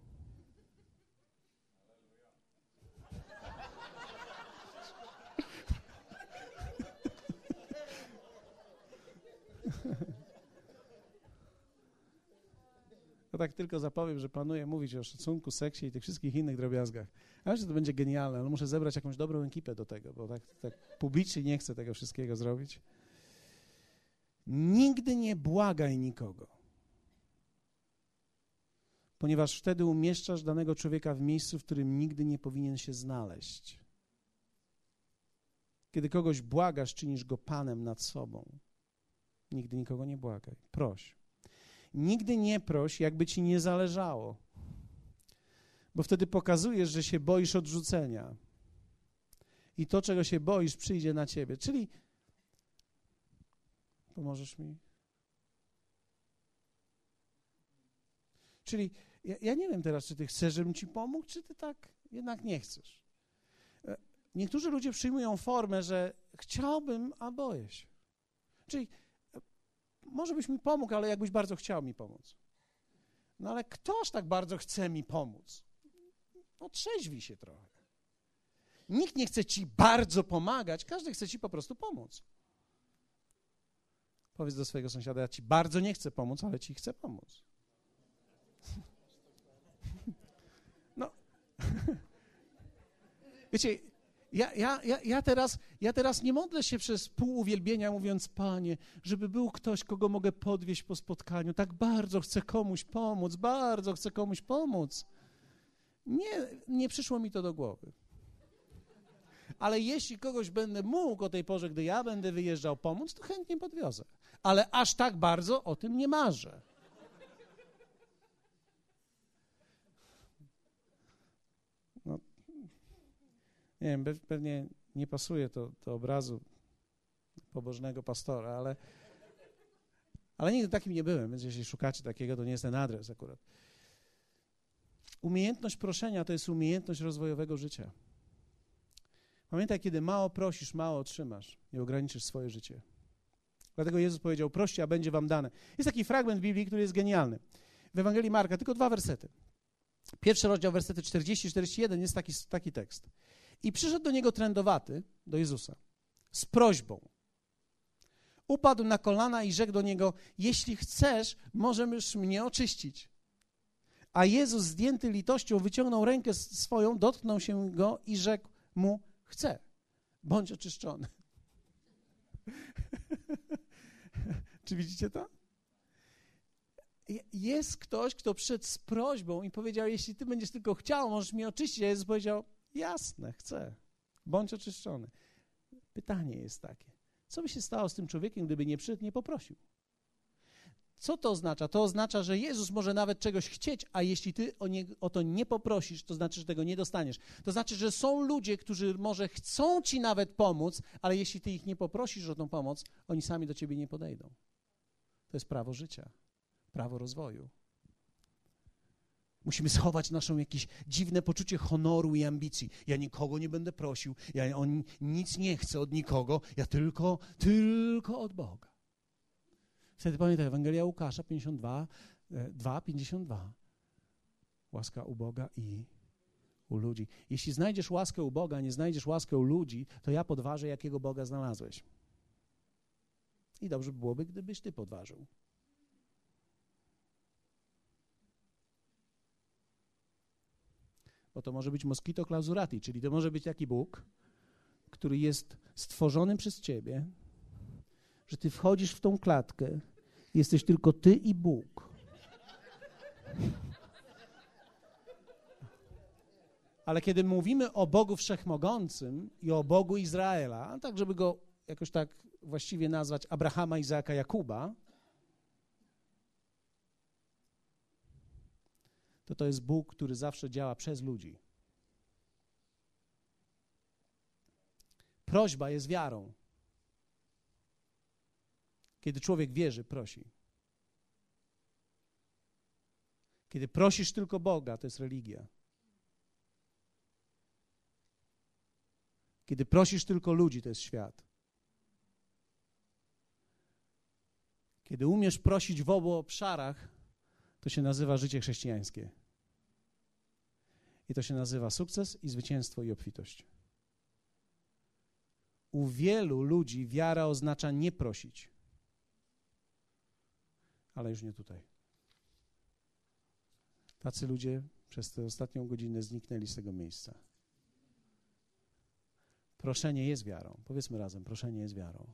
[SPEAKER 1] To tak tylko zapowiem, że planuję mówić o szacunku, seksie i tych wszystkich innych drobiazgach. A myślę, że to będzie genialne, ale muszę zebrać jakąś dobrą ekipę do tego, bo tak, tak publicznie nie chcę tego wszystkiego zrobić. Nigdy nie błagaj nikogo, ponieważ wtedy umieszczasz danego człowieka w miejscu, w którym nigdy nie powinien się znaleźć. Kiedy kogoś błagasz, czynisz go panem nad sobą. Nigdy nikogo nie błagaj. Proś. Nigdy nie proś, jakby ci nie zależało, bo wtedy pokazujesz, że się boisz odrzucenia. I to, czego się boisz, przyjdzie na ciebie. Czyli pomożesz mi? Czyli ja, ja, nie wiem teraz, czy ty chcesz, żebym ci pomógł, czy ty tak jednak nie chcesz. E, niektórzy ludzie przyjmują formę, że chciałbym, a boję się. Czyli może byś mi pomógł, ale jakbyś bardzo chciał mi pomóc. No ale ktoż tak bardzo chce mi pomóc? No trzeźwi się trochę. Nikt nie chce ci bardzo pomagać, każdy chce ci po prostu pomóc. Powiedz do swojego sąsiada, ja ci bardzo nie chcę pomóc, ale ci chcę pomóc. No. Wiecie, ja, ja, ja, teraz, ja teraz nie modlę się przez pół uwielbienia, mówiąc, Panie, żeby był ktoś, kogo mogę podwieźć po spotkaniu. Tak bardzo chcę komuś pomóc, bardzo chcę komuś pomóc. Nie, nie przyszło mi to do głowy. Ale jeśli kogoś będę mógł o tej porze, gdy ja będę wyjeżdżał pomóc, to chętnie podwiozę. Ale aż tak bardzo o tym nie marzę. No, nie wiem, pewnie nie pasuje to do obrazu pobożnego pastora, ale, ale nigdy takim nie byłem, więc jeśli szukacie takiego, to nie jest ten adres akurat. Umiejętność proszenia to jest umiejętność rozwojowego życia. Pamiętaj, kiedy mało prosisz, mało otrzymasz i ograniczysz swoje życie. Dlatego Jezus powiedział: Proście, a będzie wam dane. Jest taki fragment Biblii, który jest genialny. W Ewangelii Marka, tylko dwa wersety. Pierwszy rozdział, wersety 40-41 jest taki, taki tekst. I przyszedł do niego trędowaty, do Jezusa, z prośbą. Upadł na kolana i rzekł do niego: Jeśli chcesz, możesz mnie oczyścić. A Jezus, zdjęty litością, wyciągnął rękę swoją, dotknął się go i rzekł mu: Chcę, bądź oczyszczony. Czy widzicie to? Jest ktoś, kto przyszedł z prośbą i powiedział: Jeśli ty będziesz tylko chciał, możesz mnie oczyścić. A Jezus powiedział: Jasne, chcę, bądź oczyszczony. Pytanie jest takie: co by się stało z tym człowiekiem, gdyby nie przyszedł, nie poprosił? Co to oznacza? To oznacza, że Jezus może nawet czegoś chcieć, a jeśli ty o, nie, o, to nie poprosisz, to znaczy, że tego nie dostaniesz. To znaczy, że są ludzie, którzy może chcą ci nawet pomóc, ale jeśli ty ich nie poprosisz o tą pomoc, oni sami do ciebie nie podejdą. To jest prawo życia, prawo rozwoju. Musimy schować naszą jakieś dziwne poczucie honoru i ambicji. Ja nikogo nie będę prosił, ja on nic nie chcę od nikogo, ja tylko, tylko od Boga. Wtedy pamiętaj, Ewangelia Łukasza 52, 2, 52. Łaska u Boga i u ludzi. Jeśli znajdziesz łaskę u Boga, nie znajdziesz łaskę u ludzi, to ja podważę, jakiego Boga znalazłeś. I dobrze by byłoby, gdybyś ty podważył. Bo to może być mosquito clausurati, czyli to może być taki Bóg, który jest stworzony przez ciebie, że ty wchodzisz w tą klatkę, jesteś tylko ty i Bóg. Ale kiedy mówimy o Bogu Wszechmogącym i o Bogu Izraela, tak żeby go jakoś tak właściwie nazwać Abrahama, Izaaka, Jakuba, to to jest Bóg, który zawsze działa przez ludzi. Prośba jest wiarą. Kiedy człowiek wierzy, prosi. Kiedy prosisz tylko Boga, to jest religia. Kiedy prosisz tylko ludzi, to jest świat. Kiedy umiesz prosić w obu obszarach, to się nazywa życie chrześcijańskie. I to się nazywa sukces i zwycięstwo i obfitość. U wielu ludzi wiara oznacza nie prosić ale już nie tutaj. Tacy ludzie przez tę ostatnią godzinę zniknęli z tego miejsca. Proszenie jest wiarą. Powiedzmy razem, proszenie jest wiarą.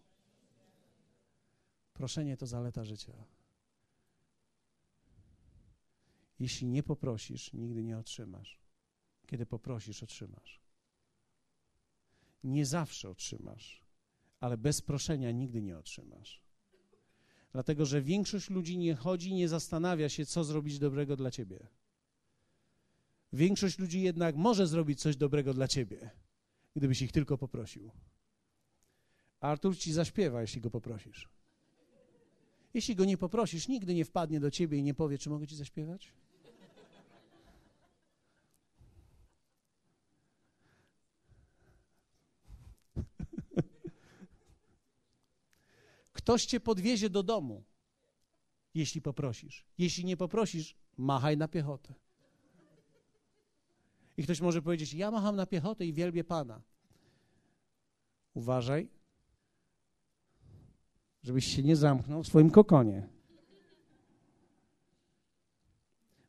[SPEAKER 1] Proszenie to zaleta życia. Jeśli nie poprosisz, nigdy nie otrzymasz. Kiedy poprosisz, otrzymasz. Nie zawsze otrzymasz, ale bez proszenia nigdy nie otrzymasz. Dlatego, że większość ludzi nie chodzi, nie zastanawia się, co zrobić dobrego dla ciebie. Większość ludzi jednak może zrobić coś dobrego dla ciebie, gdybyś ich tylko poprosił. A Artur ci zaśpiewa, jeśli go poprosisz. Jeśli go nie poprosisz, nigdy nie wpadnie do ciebie i nie powie, czy mogę ci zaśpiewać? Ktoś cię podwiezie do domu, jeśli poprosisz. Jeśli nie poprosisz, machaj na piechotę. I ktoś może powiedzieć: Ja macham na piechotę i wielbię Pana. Uważaj, żebyś się nie zamknął w swoim kokonie.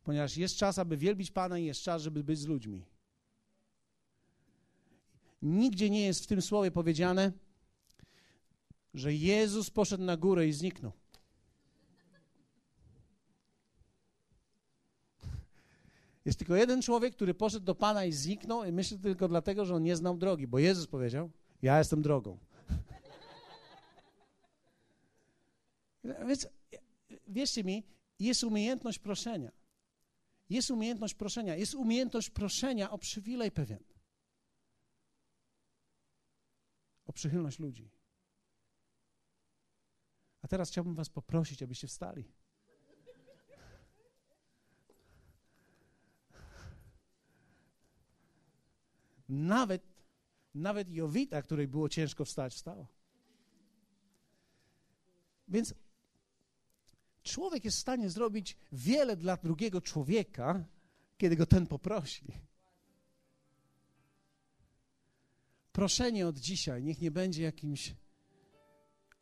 [SPEAKER 1] Ponieważ jest czas, aby wielbić Pana i jest czas, żeby być z ludźmi. Nigdzie nie jest w tym słowie powiedziane, że Jezus poszedł na górę i zniknął. Jest tylko jeden człowiek, który poszedł do Pana i zniknął, i myślę tylko dlatego, że on nie znał drogi, bo Jezus powiedział: Ja jestem drogą. Więc wierzcie mi, jest umiejętność proszenia. Jest umiejętność proszenia. Jest umiejętność proszenia o przywilej pewien. O przychylność ludzi. A teraz chciałbym Was poprosić, abyście wstali. Nawet, nawet Jowita, której było ciężko wstać, wstała. Więc człowiek jest w stanie zrobić wiele dla drugiego człowieka, kiedy go ten poprosi. Proszenie od dzisiaj niech nie będzie jakimś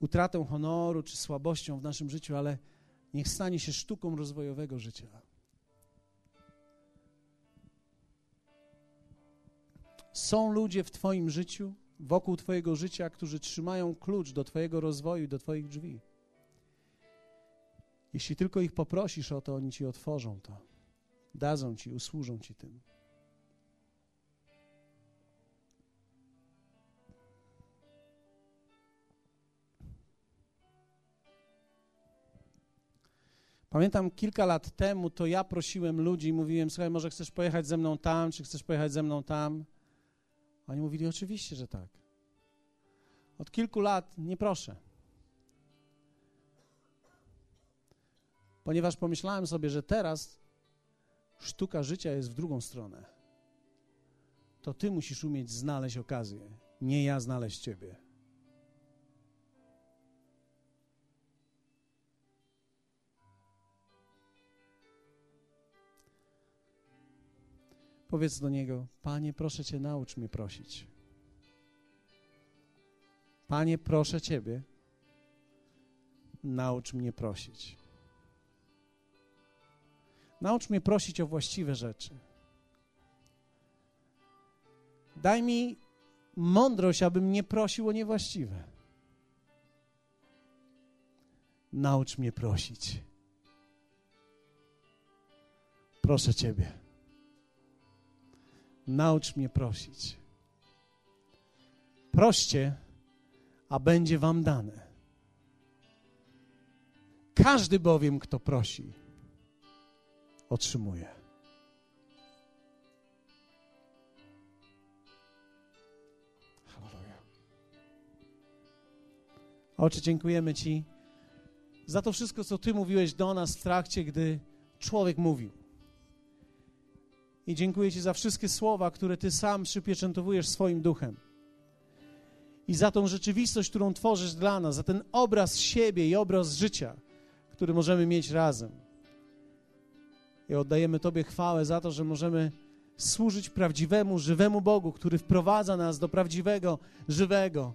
[SPEAKER 1] utratą honoru czy słabością w naszym życiu, ale niech stanie się sztuką rozwojowego życia. Są ludzie w Twoim życiu, wokół Twojego życia, którzy trzymają klucz do Twojego rozwoju, do Twoich drzwi. Jeśli tylko ich poprosisz o to, oni Ci otworzą to, dadzą Ci, usłużą Ci tym. Pamiętam kilka lat temu, to ja prosiłem ludzi, mówiłem, słuchaj, może chcesz pojechać ze mną tam, czy chcesz pojechać ze mną tam? Oni mówili, oczywiście, że tak. Od kilku lat nie proszę. Ponieważ pomyślałem sobie, że teraz sztuka życia jest w drugą stronę. To ty musisz umieć znaleźć okazję, nie ja znaleźć ciebie. Powiedz do niego: Panie, proszę cię, naucz mnie prosić. Panie, proszę ciebie, naucz mnie prosić. Naucz mnie prosić o właściwe rzeczy. Daj mi mądrość, abym nie prosił o niewłaściwe. Naucz mnie prosić. Proszę Ciebie. Naucz mnie prosić. Proście, a będzie Wam dane. Każdy bowiem, kto prosi, otrzymuje. Oczy, dziękujemy Ci za to wszystko, co Ty mówiłeś do nas w trakcie, gdy człowiek mówił. I dziękuję Ci za wszystkie słowa, które Ty sam przypieczętowujesz swoim duchem. I za tą rzeczywistość, którą tworzysz dla nas, za ten obraz siebie i obraz życia, który możemy mieć razem. I oddajemy Tobie chwałę za to, że możemy służyć prawdziwemu, żywemu Bogu, który wprowadza nas do prawdziwego, żywego,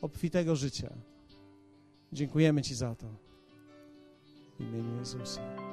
[SPEAKER 1] obfitego życia. Dziękujemy Ci za to. W imieniu Jezusa.